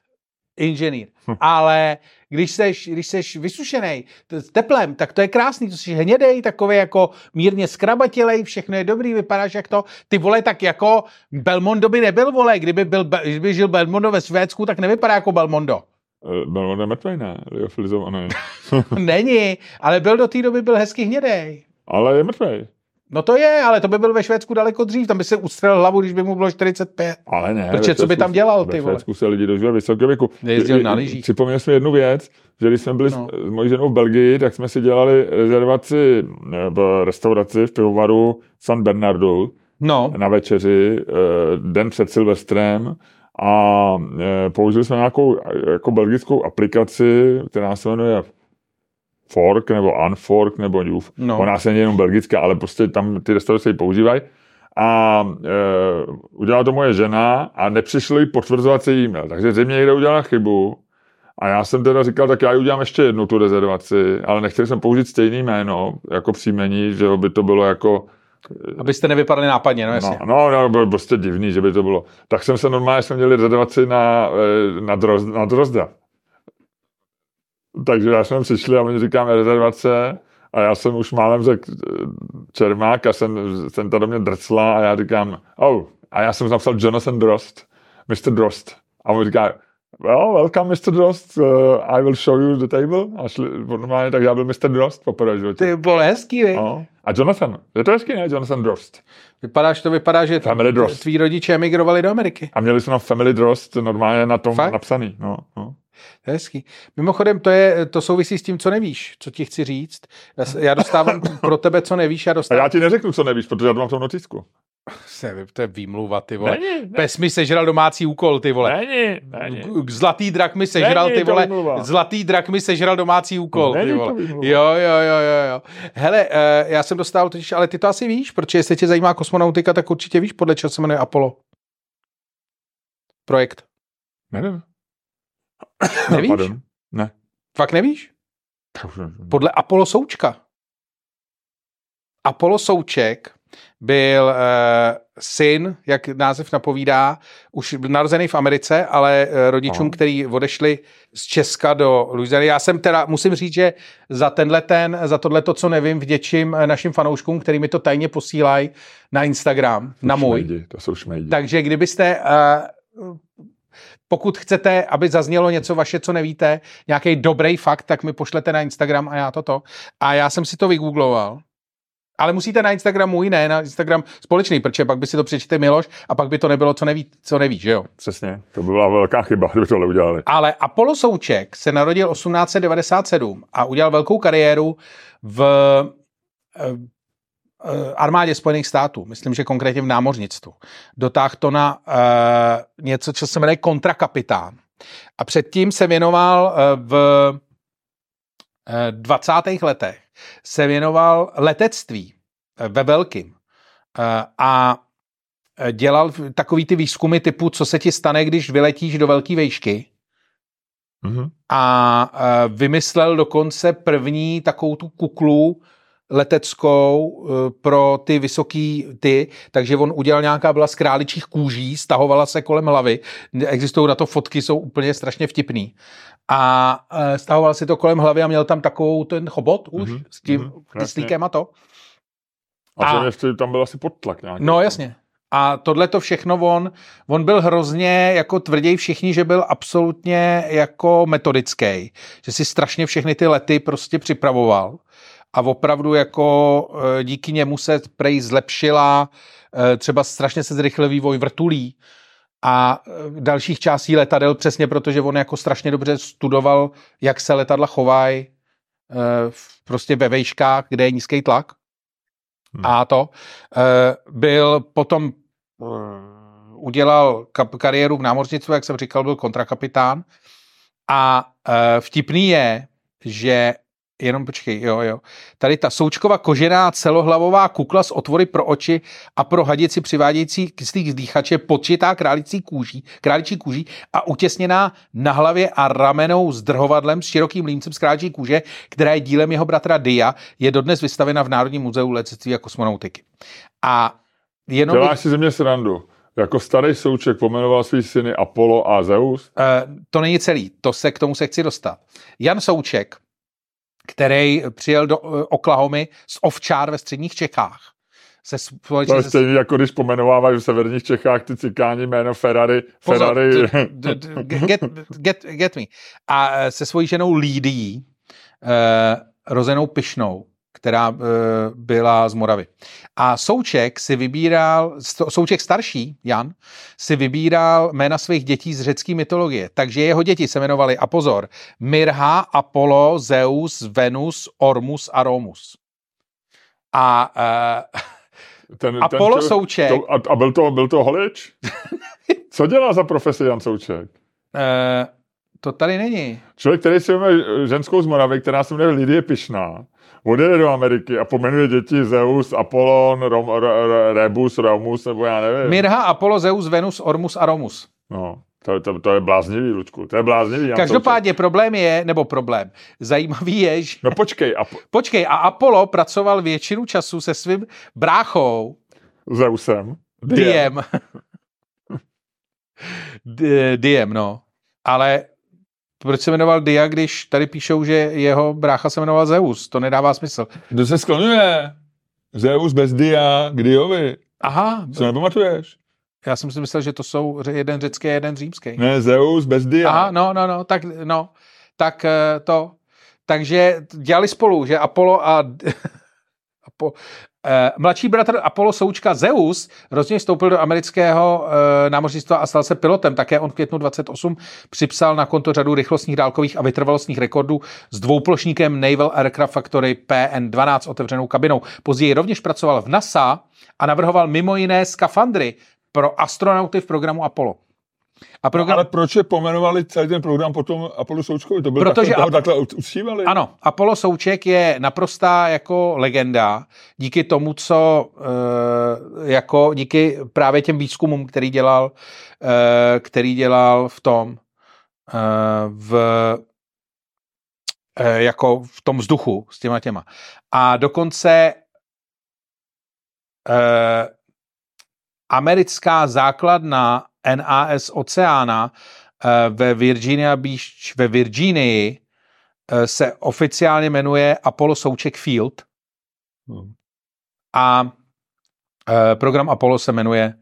inženýr. Ale když seš, když seš vysušený s teplem, tak to je krásný, to jsi hnědej, takový jako mírně skrabatělej, všechno je dobrý, vypadáš jak to. Ty vole, tak jako Belmondo by nebyl, vole, kdyby, byl, kdyby žil Belmondo ve Švédsku, tak nevypadá jako Belmondo.
Eh, Byl on mrtvej, ne? Liofilizovaný.
Není, ale byl do té doby byl hezky hnědej.
Ale je mrtvej.
No to je, ale to by byl ve Švédsku daleko dřív, tam by se ustřelil hlavu, když by mu bylo 45.
Ale ne.
Protože
ve
co by tam dělal, ty
Ve
vole?
Švédsku se lidi dožívali vysokého věku.
Jezdil na lyžích.
Připomněl jsem jednu věc, že když jsme byli
No.
s, mojí ženou v Belgii, tak jsme si dělali rezervaci v restauraci v pivovaru San Bernardo
No,
na večeři eh, den před Silvestrem a eh, použili jsme nějakou eh, jako belgickou aplikaci, která se jmenuje Fork nebo Unfork nebo Youth.
No.
Ona se není jenom belgická, ale prostě tam ty restaurace ji používají. A e, udělala to moje žena a nepřišel jí potvrzovací e-mail. Takže zřejmě někde udělala chybu. A já jsem teda říkal, tak já ji udělám ještě jednu tu rezervaci, ale nechtěl jsem použít stejný jméno jako příjmení, že by to bylo jako
abyste nevypadali nápadně, no jasně.
No, no, no, bylo prostě divný, že by to bylo. Tak jsem se normálně, jsme měli rezervaci na, eh, na, droz, na Drozda. Takže já jsem přišli a oni říkáme rezervace a já jsem už málem řekl Čermák a jsem, jsem to do mě drcla a já říkám, oh, a já jsem napsal Jonathan Drost, Mr. Drost. A on říká, well, welcome Mr. Drost, uh, I will show you the table. A šli, normálně, tak já byl Mr. Drost poprvé životě.
Ty bylo hezký, vy?
No. A Jonathan, je to hezký, ne? Jonathan Drost.
Vypadáš, to vypadá, že
Family Drost.
tví rodiče emigrovali do Ameriky.
A měli jsme na Family Drost normálně na tom
Fakt?
napsaný. No, no.
To je hezký. Mimochodem, to, je, to souvisí s tím, co nevíš, co ti chci říct. Já, dostávám pro tebe, co nevíš, já
A
dostávám...
já ti neřeknu, co nevíš, protože já to mám v tom notisku.
To je výmluva, ty vole.
Není, ne,
Pes mi sežral domácí úkol, ty vole.
není, není.
Zlatý drak mi sežral,
Není
ty vole. Zlatý drak mi sežral domácí úkol, ty
Není to
vole. Jo, jo, jo, jo, jo. Hele, uh, já jsem dostal totiž, ale ty to asi víš, protože jestli tě zajímá kosmonautika, tak určitě víš, podle čeho se jmenuje Apollo. Projekt.
Nevím.
Nevíš?
Pardon. Ne.
Fakt nevíš? Podle Apollo Součka. Apollo Souček byl uh, syn, jak název napovídá, už narozený v Americe, ale uh, rodičům,
Aha.
který odešli z Česka do Louisiany. Já jsem teda, musím říct, že za tenhle ten, za tohle to, co nevím, vděčím eh, našim fanouškům, který mi to tajně posílají na Instagram, na můj.
Šmejdi, to jsou šmejdi.
Takže kdybyste, uh, pokud chcete, aby zaznělo něco vaše, co nevíte, nějaký dobrý fakt, tak mi pošlete na Instagram a já toto. A já jsem si to vygoogloval. Ale musíte na Instagram můj, ne na Instagram společný, protože pak by si to přečte Miloš a pak by to nebylo, co neví, co neví, že jo?
Přesně, to by byla velká chyba, kdyby tohle udělali.
Ale Apollo Souček se narodil 1897 a udělal velkou kariéru v eh, armádě Spojených států, myslím, že konkrétně v námořnictvu. Dotáhl to na uh, něco, co se jmenuje kontrakapitán. A předtím se věnoval uh, v eh, 20. letech se věnoval letectví eh, ve velkým. Eh, A eh, dělal takový ty výzkumy typu, co se ti stane, když vyletíš do velké vejšky
Mhm.
a eh, vymyslel dokonce první takovou tu kuklu leteckou eh, pro ty vysoký ty, takže on udělal nějaká byla z králičích kůží, stahovala se kolem hlavy, existují na to fotky, jsou úplně strašně vtipný. A eh, stahoval si to kolem hlavy a měl tam takovou ten chobot už
Mhm,
s tím
mhm,
kyslíkem a to.
A,
A-
a... ještě tam byl asi podtlak nějaký.
No jasně. A tohle to všechno on, on byl hrozně jako tvrději všichni, že byl absolutně jako metodický, že si strašně všechny ty lety prostě připravoval a opravdu jako eh, díky němu se prej zlepšila eh, třeba strašně se zrychlil vývoj vrtulí a eh, dalších částí letadel přesně protože on jako strašně dobře studoval, jak se letadla chovají prostě ve vejškách, kde je nízký tlak
Hmm.
a to. Byl potom udělal kariéru v námořnictvu, jak jsem říkal, byl kontrakapitán. A vtipný je, že jenom počkej, jo, jo. Tady ta součková kožená celohlavová kukla s otvory pro oči a pro hadici přivádějící kyslík dýchače počitá králicí kůží, králičí kůží a utěsněná na hlavě a ramenou s drhovadlem s širokým límcem z králičí kůže, která je dílem jeho bratra Dia, je dodnes vystavena v Národním muzeu letectví a kosmonautiky. A jenom bych,
Děláš si ze mě srandu. Jako starý souček pomenoval svý syny Apollo a Zeus.
Uh, to není celý, to se k tomu se chci dostat. Jan Souček, který přijel do uh, Oklahomy z Ovčár ve středních Čechách, se
To
společně
je
se,
stejný, jako když pomenovávají v severních Čechách ty cikáni jméno Ferrari.
Pozor,
Ferrari.
d- d- d- get, get, get me. A eh, se svojí ženou Lídií, uh, rozenou Pišnou, která uh, byla z Moravy. A Souček si vybíral, Souček starší, Jan, si vybíral jména svých dětí z řecké mytologie. Takže jeho děti se jmenovaly, a pozor, Mirha, Apollo, Zeus, Venus, Ormus a Romus. A uh,
ten,
Apollo
čel-
Souček.
To, a, a byl to, byl to holič? Co dělá za profesi Jan Souček?
uh, to tady není.
Člověk, který si jmenuje ženskou z Moravy, která se jmenuje Lidie Pišná, odjede do Ameriky a pomenuje děti Zeus, Apollon, Rom, Re, Re, Rebus, Romus, nebo já nevím.
Mirha, Apollo, Zeus, Venus, Ormus a Romus.
No, to, to, to je bláznivý, Lučku. To je bláznivý.
Každopádně problém je, nebo problém, zajímavý je, že...
No počkej, a
Počkej, a Apollo pracoval většinu času se svým bráchou,
Zeusem.
Diem. D- Diem, no. Ale proč se jmenoval Dia, když tady píšou, že jeho brácha se jmenoval Zeus? To nedává smysl.
Kdo se skloňuje? Zeus bez dia, k Diovi.
Aha,
Co nepamatuješ?
já jsem si myslel, že to jsou jeden řecký a jeden římský.
Ne, Zeus bez dia.
Aha, no, no, no, tak, no, tak eh, to. Takže dělali spolu, že Apollo a Apo, mladší bratr Apollo Součka Zeus rozhodně vstoupil do amerického eh, námořnictva a stal se pilotem. Také on v květnu 28 připsal na konto řadu rychlostních dálkových a vytrvalostních rekordů s dvouplošníkem Naval Aircraft Factory PN-12 otevřenou kabinou. Později rovněž pracoval v NASA a navrhoval mimo jiné skafandry pro astronauty v programu Apollo. A program...
Ale proč je pomenovali celý ten program potom Apollo Součkovi? To byl
Protože
takhle,
Ap-
takhle uctívali?
Ano, Apollo Souček je naprostá jako legenda díky tomu, co e, jako díky právě těm výzkumům, který dělal, e, který dělal v tom e, v e, jako v tom vzduchu s těma těma. A dokonce e, americká základna NAS Oceána eh, ve Virginia Beach ve Virginii eh, se oficiálně jmenuje Apollo Souček Field
Hmm.
a eh, program Apollo se jmenuje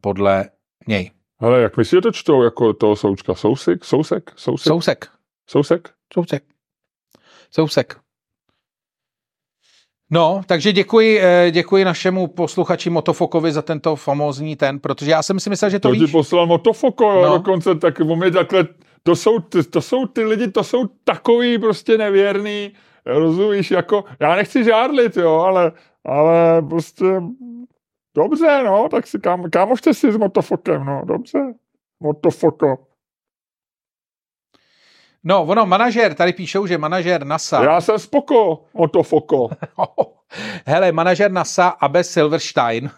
podle něj.
Hele, jak myslíte to čtou jako toho Součka? Sousek? Sousek? Sousek?
Sousek.
Sousek?
Sousek. Sousek. No, takže děkuji, eh, děkuji našemu posluchači Motofokovi za tento famózní ten, protože já jsem si myslel, že to,
To
víš.
poslal Motofoko,
No.
dokonce, tak on je takhle, to jsou, ty, to jsou ty lidi, to jsou takový prostě nevěrný, rozumíš, jako, já nechci žádlit, jo, ale, ale prostě, dobře, no, tak si kam, kámošte si s Motofokem, no, dobře, Motofoko.
No, ono, manažer, tady píšou, že manažer NASA.
Já jsem spoko, Motofoko.
Hele, manažer NASA Abe Silverstein,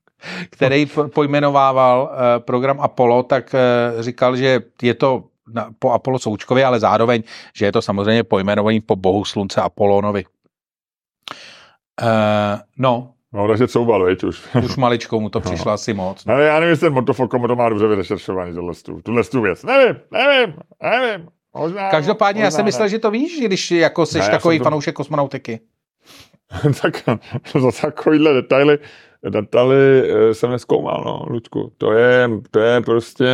který po- pojmenovával eh, program Apollo, tak eh, říkal, že je to po Apollo Součkovi, ale zároveň, že je to samozřejmě pojmenovaný po bohu slunce Apollonovi. Eh, no,
No, takže couval, veď už.
už maličkou mu to přišlo asi moc.
Ale já nevím, jestli ten Motofoko to má dobře vyrešeršovaný, tuhle tu věc. Nevím, nevím, nevím. Možná,
Každopádně já
možná
jsem myslel, že to víš, když jako jsi
Ne, já
takový
to-
fanoušek kosmonautiky.
tak za takovýhle detaily, detaily eh, jsem neskoumal, no, Luďku. To je, to je prostě,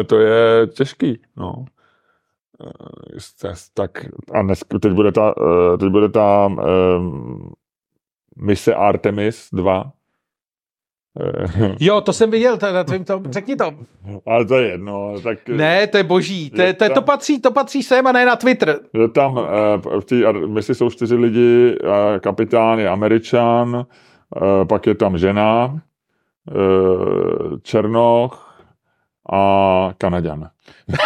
eh, to je těžký, no. Eh, Tak a dnes, teď bude ta, teď bude ta um, mise Artemis 2. Eh,
Jo, to jsem viděl, to, na tvým tom, řekni to.
Ale to je jedno, tak
Ne, to je boží, to, je, to, je, to,
tam-
patří, to patří sem a ne na Twitter.
Je tam, eh, v té ar- misi jsou čtyři lidi, eh, kapitán je američan, eh, pak je tam žena, eh, černoch a kanaďan.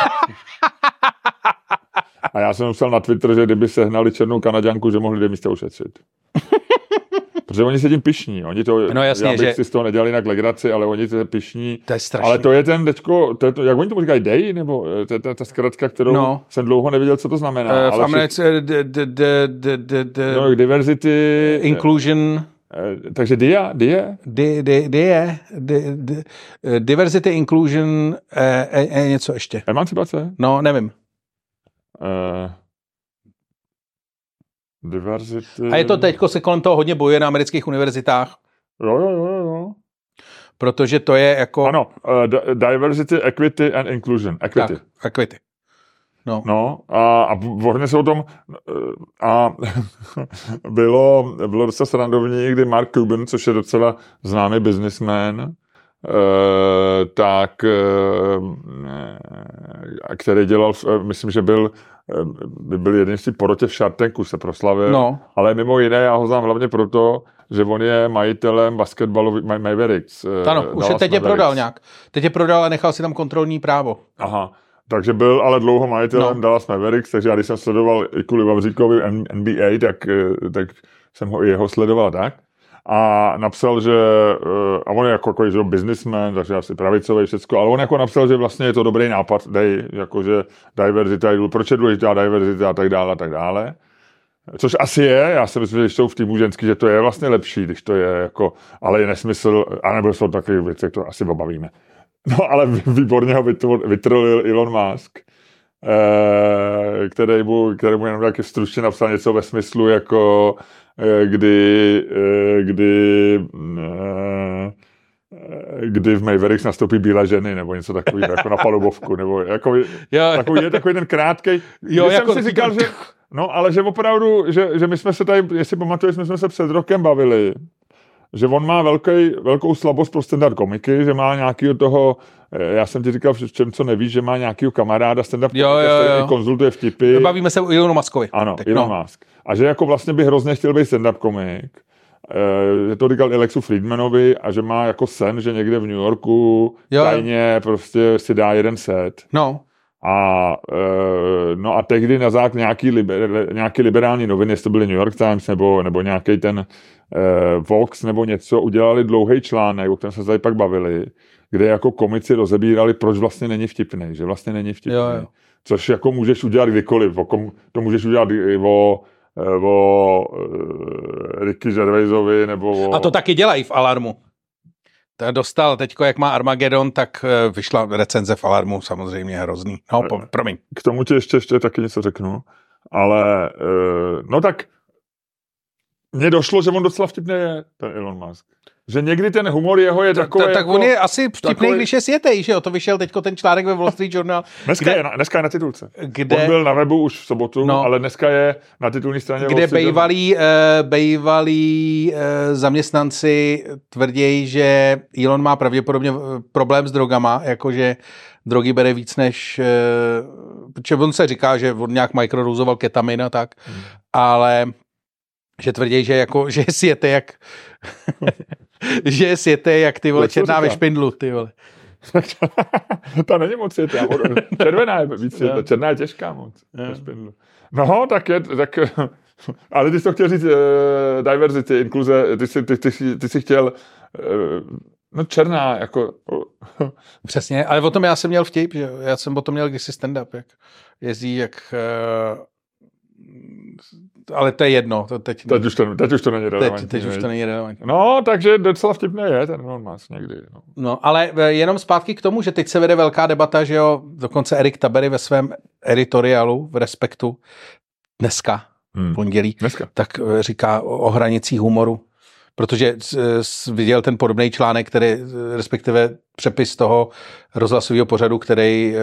A já jsem psal na Twitter, že kdyby sehnali černou kanaďanku, že mohli dvě místa ušetřit. Protože oni se tím pišní. Oni to,
No jasně,
já bych
že-
si z toho nedělali na legraci, ale oni se pišní.
To je strašné.
Ale to je ten dečko, to je to, jak oni tomu říkají, day, nebo eh, to je ta, ta zkratka, kterou
No.
jsem dlouho nevěděl, co to znamená.
Eh, v
ale
Americe d- d- d- d- d- d-
No, diversity,
inclusion,
eh, takže dia, dia,
di, di, di, di, di, eh, diversity, inclusion, něco ještě.
emancipace,
No, nevím.
eh, diversity.
A je to teďko se kolem toho hodně bojuje na amerických univerzitách,
Jo, jo, jo, jo.
protože to je jako...
Ano, uh, diversity, equity and inclusion. Equity.
Tak, equity. No.
No a, a hodně se o tom eh, a bylo, bylo docela srandovní, kdy Mark Cuban, což je docela známý businessman, eh, tak který dělal, myslím, že byl by byl jeden z těch porotě v Shark se proslavil,
no,
ale mimo jiné já ho znám hlavně proto, že on je majitelem basketbalu Ma- Mavericks. eh,
ano, už je teď je
Mavericks.
prodal nějak. Teď je prodal a nechal si tam kontrolní právo.
Aha, takže byl ale dlouho majitelem
No.
Dallas Mavericks, takže já když jsem sledoval i kvůli Vavříkovi NBA, tak, eh, tak jsem ho i jeho sledoval tak. A napsal, že, eh, a on je jako takový že businessman, takže asi pravicový všecko, ale on jako napsal, že vlastně je to dobrý nápad, dej, jakože diverzita, proč je důležitá diverzita a tak dále a tak dále. Což asi je, já si myslím, že když jsou v týmu ženský, že to je vlastně lepší, když to je jako, ale je nesmysl, anebo jsou takové věci, to asi obavíme. No ale výborně ho vytrolil Elon Musk, eh, který mu, který mu jenom taky stručně napsal něco ve smyslu jako eh, kdy, eh, kdy kdy v Mavericks nastoupí bílé ženy, nebo něco takového, jako na palubovku, nebo jako, jo, takový, je takový ten krátkej. Jo, jako jsem si říkal, že, no, ale že opravdu, že, že my jsme se tady, jestli pamatuješ, my jsme se před rokem bavili, že on má velký, velkou slabost pro standard komiky, že má nějaký toho, já jsem ti říkal v čem, co nevíš, že má nějakýho kamaráda stand-up jo, komika, jo, jo. konzultuje vtipy.
Bavíme se o Elonu Muskovi.
Ano, Teď, Elon no. Musk. A že jako vlastně by hrozně chtěl být stand-up komik. Je to říkal Alexu Friedmanovi a že má jako sen, že někde v New Yorku jo. tajně prostě si dá jeden set.
No.
A, e, no a tehdy na základ nějaký, liber, nějaký liberální noviny, jestli to byly New York Times nebo, nebo nějaký ten eh, Vox nebo něco, udělali dlouhý článek, o kterém se tady pak bavili, kde jako komici rozebírali, proč vlastně není vtipný, že vlastně není vtipný. Jo, jo. Což jako můžeš udělat kdykoliv, to můžeš udělat i o eh, o uh, Ricky Gervaisovi nebo o...
A to taky dělají v Alarmu. To dostal teďko, jak má Armageddon, tak eh, vyšla recenze v Alarmu, samozřejmě hrozný. No, po, promiň.
K tomu ti ještě, ještě taky něco řeknu, ale no tak mně došlo, že on docela vtipný je, ten Elon Musk. Že někdy ten humor jeho je takový.
Tak, tak jako, on je asi vtipný, takový... když je světej, že jo? To vyšel teďko ten článek ve Wall Street Journal.
Dneska, kde, je, na, dneska je na titulce. Kde, on byl na webu už v sobotu, no, ale dneska je na titulní straně
Kde bejvalí, uh, bejvalí uh, zaměstnanci tvrdí, že Elon má pravděpodobně eh, problém s drogama, jakože drogy bere víc než... Uh, protože on se říká, že on nějak mikrodozoval ketamin a tak, hmm. ale že tvrdí, že, jako, že je světe jak že je světe jak ty vole černá ve špindlu, ty vole.
ta není moc světá, červená je víc světá, černá je těžká moc. No, tak je, tak, ale ty jsi to chtěl říct, uh, diversity, inkluze, ty jsi, ty, ty, ty jsi chtěl, uh, no černá, jako.
Přesně, ale o tom já jsem měl vtip, že já jsem o tom měl kdysi stand-up, jak jezdí, jak uh, ale to je jedno. To teď,
teď, už to, teď už to není relevantní.
Teď, teď už to není relevantní.
No, takže docela vtipný je ten Elon Musk někdy. No.
no, ale e, jenom zpátky k tomu, že teď se vede velká debata, že jo, dokonce Erik Tabery ve svém editoriálu v Respektu dneska, hmm. pondělí,
dneska.
tak e, říká o hranicích humoru protože viděl ten podobný článek, který, respektive přepis toho rozhlasového pořadu, který e,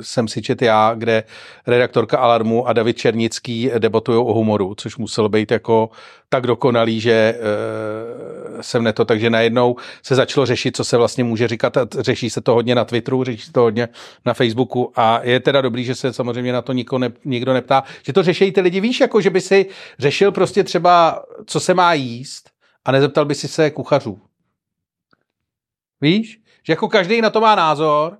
jsem si čet já, kde redaktorka Alarmu a David Černický debatují o humoru, což muselo být jako tak dokonalý, že e, jsem neto, takže najednou se začalo řešit, co se vlastně může říkat. Řeší se to hodně na Twitteru, řeší se to hodně na Facebooku a je teda dobrý, že se samozřejmě na to nikdo, ne, nikdo neptá, že to řeší ty lidi, víš, jako že by si řešil prostě třeba, co se má jíst a nezeptal by si se kuchařů. Víš? Že jako každý na to má názor,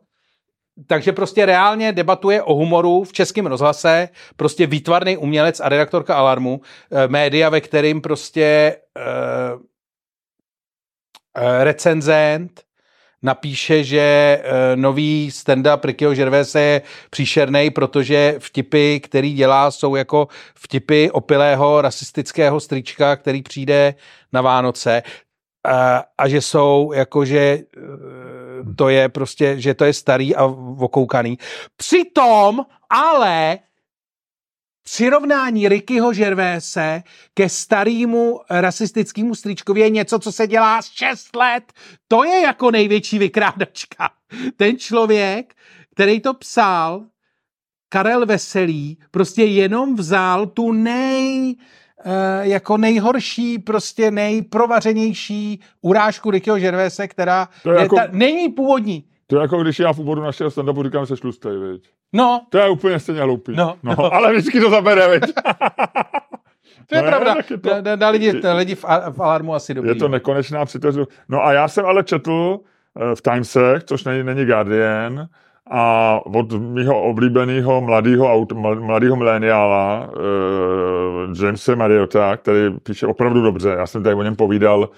takže prostě reálně debatuje o humoru v českém rozhlase, prostě výtvarný umělec a redaktorka Alarmu, eh, média, ve kterým prostě uh, recenzent napíše, že uh, nový stand-up Rickyho Gervaise je příšerný, protože vtipy, který dělá, jsou jako vtipy opilého rasistického strička, který přijde na Vánoce a, a že jsou jakože e, to je prostě, že to je starý a okoukaný. Přitom ale přirovnání Rickyho Gervaise ke starému rasistickému stričkovi je něco, co se dělá 6 let. To je jako největší vykrádačka. Ten člověk, který to psal, Karel Veselý, prostě jenom vzal tu nej Eh, jako nejhorší, prostě nejprovařenější urážku Rickyho Gervaise, která to je, je jako, ta, není původní.
To je jako když já v úvodu našeho stand-upu říkám, že šlustej, viď?
No.
To je úplně stejně hloupý. No, no, no. Ale vždycky to zabere, viď?
To je no, pravda. Je to, na, na lidi, na lidi v, v alarmu asi dobrý.
Je to nekonečná přitořu. No a já jsem ale četl eh, v Timesech, což není, není Guardian, a od mého oblíbeného mladého, mladého mileniála uh, Jamesa Mariota, který píše opravdu dobře, já jsem tady o něm povídal uh,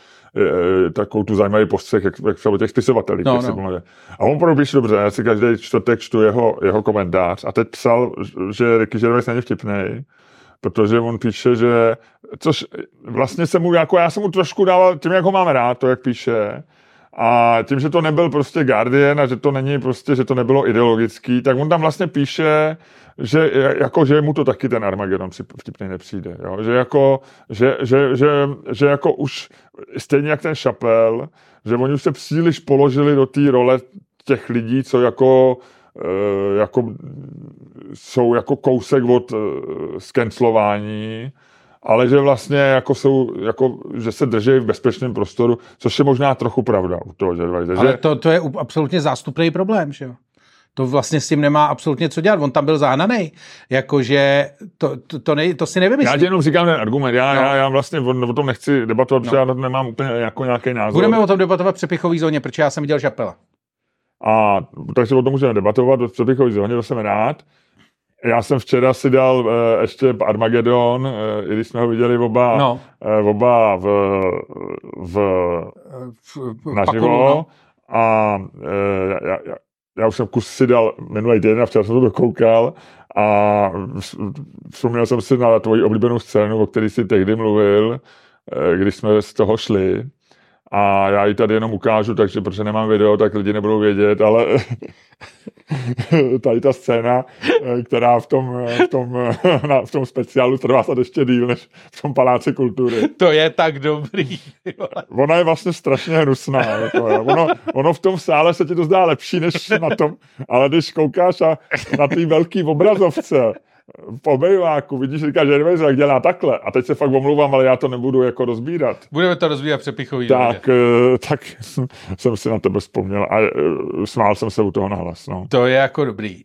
takovou tu zajímavý postřeh, jak, jak o těch spisovatelích. No, no. A on opravdu píše dobře, já si každý čtvrtek čtu jeho, jeho komentář a teď psal, že Ricky Gervais není vtipný, protože on píše, že, což vlastně se mu, jako já jsem mu trošku dával, tím, jak ho máme rád, to, jak píše, A tím, že to nebyl prostě Guardian a že to není prostě, že to nebylo ideologický, tak on tam vlastně píše, že jako, že mu to taky ten Armageddon vtipně nepřijde. Jo? Že, jako, že, že, že, že, jako už stejně jak ten Šapel, že oni už se příliš položili do té role těch lidí, co jako eh, jako jsou jako kousek od eh, skenclování ale že vlastně jako jsou, jako, že se drží v bezpečném prostoru, což je možná trochu pravda u toho Gervaise.
Ale to, to je absolutně zástupný problém, že jo? To vlastně s tím nemá absolutně co dělat. On tam byl zahnaný. Jakože to, to, to, ne, to si nevymyslím.
Já ti jenom říkám ten argument. Já, no. já, já vlastně o, o tom nechci debatovat, no. protože já nemám úplně jako nějaký názor.
Budeme o tom debatovat v přepichové zóně, protože já jsem viděl Žapela.
A takže o tom můžeme debatovat v přepichové zóně, to jsem rád. Já jsem včera si dal uh, ještě Armageddon, uh, i když jsme ho viděli oba, no. uh, oba v, v, v naživo. No. A uh, já, já, já už jsem kus si dal minulý den a včera jsem to dokoukal a vzpomněl jsem si na tvoji oblíbenou scénu, o které jsi tehdy mluvil, když jsme z toho šli a já ji tady jenom ukážu, takže protože nemám video, tak lidi nebudou vědět, ale tady ta scéna, která v tom, v tom, na, v tom speciálu trvá se ještě díl než v tom paláci kultury.
To je tak dobrý.
Ona je vlastně strašně hnusná. Jako, ono, ono v tom sále se ti to zdá lepší než na tom, ale když koukáš a na té velké obrazovce, v obejváku, vidíš, říká, že jak dělá takhle. A teď se fakt omlouvám, ale já to nebudu jako rozbírat.
Budeme to rozbírat přepichový.
Tak, uh, tak jsem si na tebe vzpomněl a uh, smál jsem se u toho nahlas. No.
To je jako dobrý.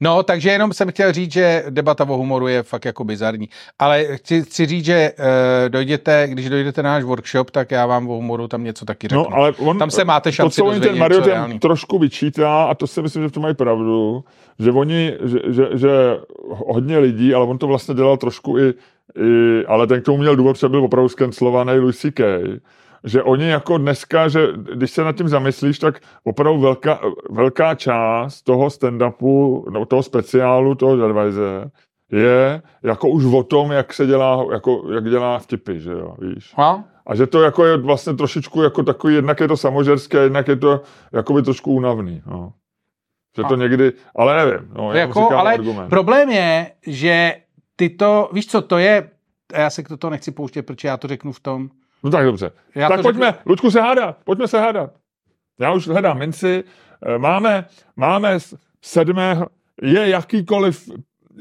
No, takže jenom jsem chtěl říct, že debata o humoru je fakt jako bizarní. Ale chci, chci říct, že uh, dojděte, když dojdete na náš workshop, tak já vám o humoru tam něco taky řeknu.
No, ale on,
tam se máte šanci
to, co ten Mario ten trošku vyčítá, a to si myslím, že v tom mají pravdu, že oni, že, že, že hodně lidí, ale on to vlastně dělal trošku i, i ale ten k tomu měl důvod, protože byl opravdu skenslovaný Louis C.K., že oni jako dneska, že když se nad tím zamyslíš, tak opravdu velká, velká část toho stand-upu, no, toho speciálu, toho Gervaise, je jako už o tom, jak se dělá, jako, jak dělá vtipy, že jo, víš.
Ha?
A že to jako je vlastně trošičku jako takový, jednak je to samožerské, jednak je to jako by trošku únavný, no. Že to někdy, ale nevím. No,
jako, ale argument. problém je, že ty to, víš co, to je, já se k to nechci pouštět, protože já to řeknu v tom,
No tak dobře. Já tak pojďme, řeknu... Luďku, se hádat. Pojďme se hádat. Já už hledám minci. Eh, máme, máme sedmého, je jakýkoliv,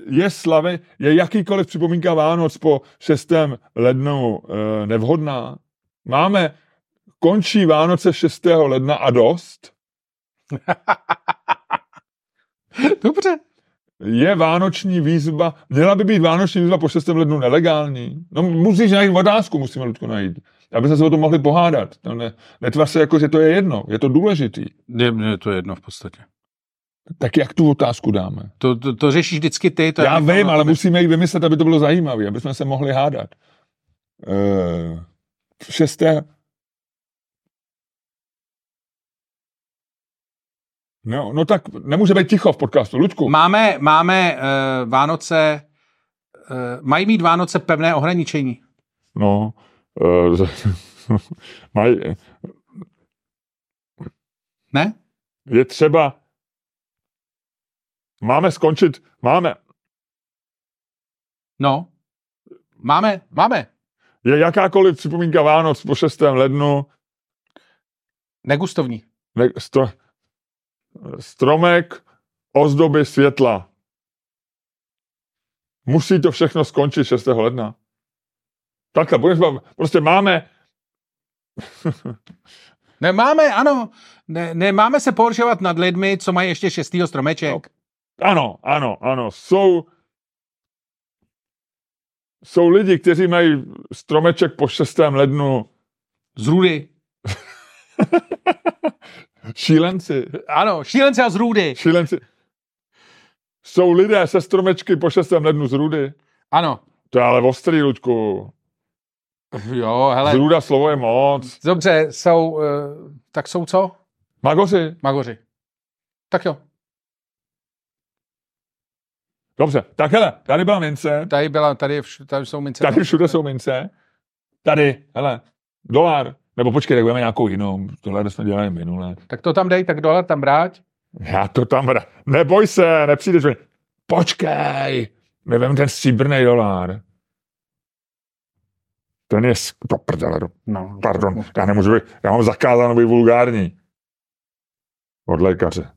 je slavy, je jakýkoliv připomínka Vánoc po 6. lednu eh, nevhodná. Máme, končí Vánoce 6. ledna a dost.
Dobře
je vánoční výzva, měla by být vánoční výzva po 6. lednu nelegální? No musíš najít otázku, musíme Ludku najít. Aby se o tom mohli pohádat. No, ne, netvař se jako, že to je jedno. Je to důležitý.
Je, je to jedno v podstatě.
Tak jak tu otázku dáme?
To, to, to řešíš vždycky ty. To
Já vím, ale musíme ji vymyslet, aby to bylo zajímavé, aby jsme se mohli hádat. Uh, šesté, No, no tak nemůže být ticho v podcastu. Luďku.
Máme, máme uh, Vánoce, uh, mají mít Vánoce pevné ohraničení.
No, uh, mají...
Ne?
Je třeba... Máme skončit, máme...
No, máme, máme.
Je jakákoliv připomínka Vánoc po 6. lednu...
Negustovní.
Ne, sto, stromek, ozdoby světla. Musí to všechno skončit 6. ledna. Takhle, prostě máme...
Nemáme, ano, ne, nemáme se pohoršovat nad lidmi, co mají ještě šestýho stromeček. No,
ano, ano, ano, jsou jsou lidi, kteří mají stromeček po 6. lednu
z rudy.
Šílenci.
Ano, šílenci a z Růdy.
Šílenci. Jsou lidé se stromečky po 6. lednu z Růdy?
Ano.
To je ale ostrý, Luďku.
Jo, hele.
Z Růda slovo je moc.
Dobře, jsou, uh, tak jsou co?
Magoři.
Magoři. Tak jo.
Dobře, tak hele, tady byla mince.
Tady, byla, tady, vš- tady jsou mince.
Tady všude jsou mince. Tady, hele, dolar, Nebo počkej, tak budeme nějakou jinou. Tohle jsme dělali minule.
Tak to tam dej, tak dolar tam brát.
Já to tam... Vra... Neboj se, nepřijdeš. mi. Počkej, my vem ten stříbrný dolar. Ten je... Do prdele.
No,
pardon, já nemůžu být, já mám zakázáno být vulgární. Od lékaře.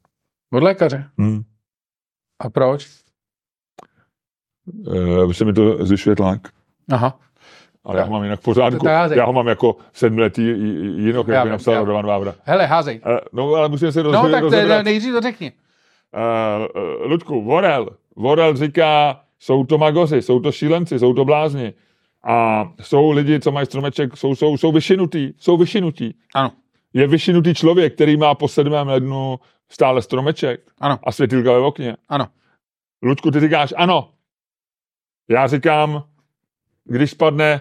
Od lékaře.
Hm.
A proč?
E, se mi to zvyšuje tlak.
Aha.
Ale já ho mám jinak v pořádku. Já ho mám jako sedmletý jinok, jak by napsal Radovan Vávra.
Hele, házej.
E, no, ale musíme se roz,
No, tak to, nejdřív to řekni.
Uh, Ludku, Vorel. Vorel říká, jsou to magoři, jsou to šílenci, jsou to blázni. A jsou lidi, co mají stromeček, jsou, jsou, jsou vyšinutý, jsou vyšinutý.
Ano.
Je vyšinutý člověk, který má po 7. lednu stále stromeček
Ano.
a světilka ve okně.
Ano.
Ludku, ty říkáš ano. Já říkám, když spadne eh,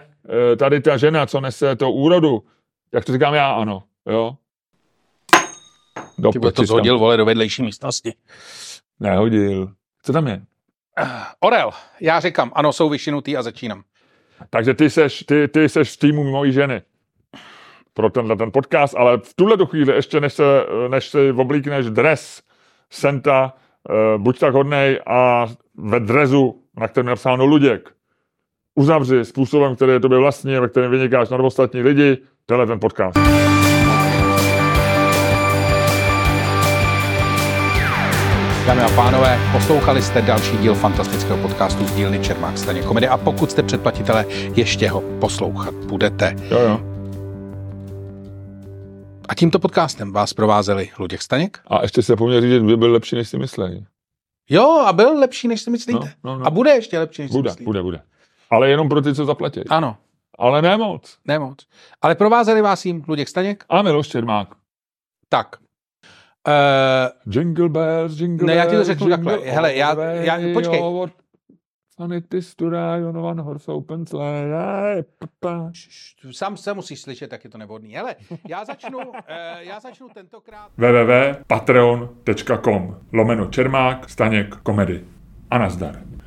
tady ta žena, co nese to úrodu, jak to říkám já, ano. Jo? Do
Ty to
peči,
zhodil, vole, do vedlejší místnosti.
Nehodil. Co tam je?
Orel, já říkám, ano, jsou vyšinutý a začínám.
Takže ty seš, ty, ty seš v týmu mojí ženy pro tenhle ten podcast, ale v tuhle chvíli, ještě než, se, než si oblíkneš dres Senta, uh, buď tak hodnej a ve drezu, na kterém je napsáno Luděk, uzavři způsobem, který je tobě vlastní, ve kterém vynikáš nad ostatní lidi, tenhle ten podcast.
Dámy a pánové, poslouchali jste další díl fantastického podcastu z dílny Čermák Staně komedy a pokud jste předplatitelé, ještě ho poslouchat budete.
Jo, jo.
A tímto podcastem vás provázeli Luděk Staněk.
A ještě se poměl říct, že byl lepší, než si mysleli.
Jo, a byl lepší, než si myslíte.
No, no, no.
A bude ještě lepší, než si
Bude,
myslíte.
bude, bude. Ale jenom pro ty, co zaplatí.
Ano,
Ale ne moc.
nemoc. Ale provázeli vás jim Luděk Staněk?
A Miloš Čermák.
Tak. Uh,
Jingle bells, jingle
Ne, já ti to
bells,
řeknu
jingle
takhle. Hele, já- já- počkej.
to ride on one horse open
sám se musíš slyšet, tak je to nevhodný. Hele, já začnu, uh, já začnu tentokrát.
www.patreon.com lomeno Čermák, Staněk, komedy. A nazdar.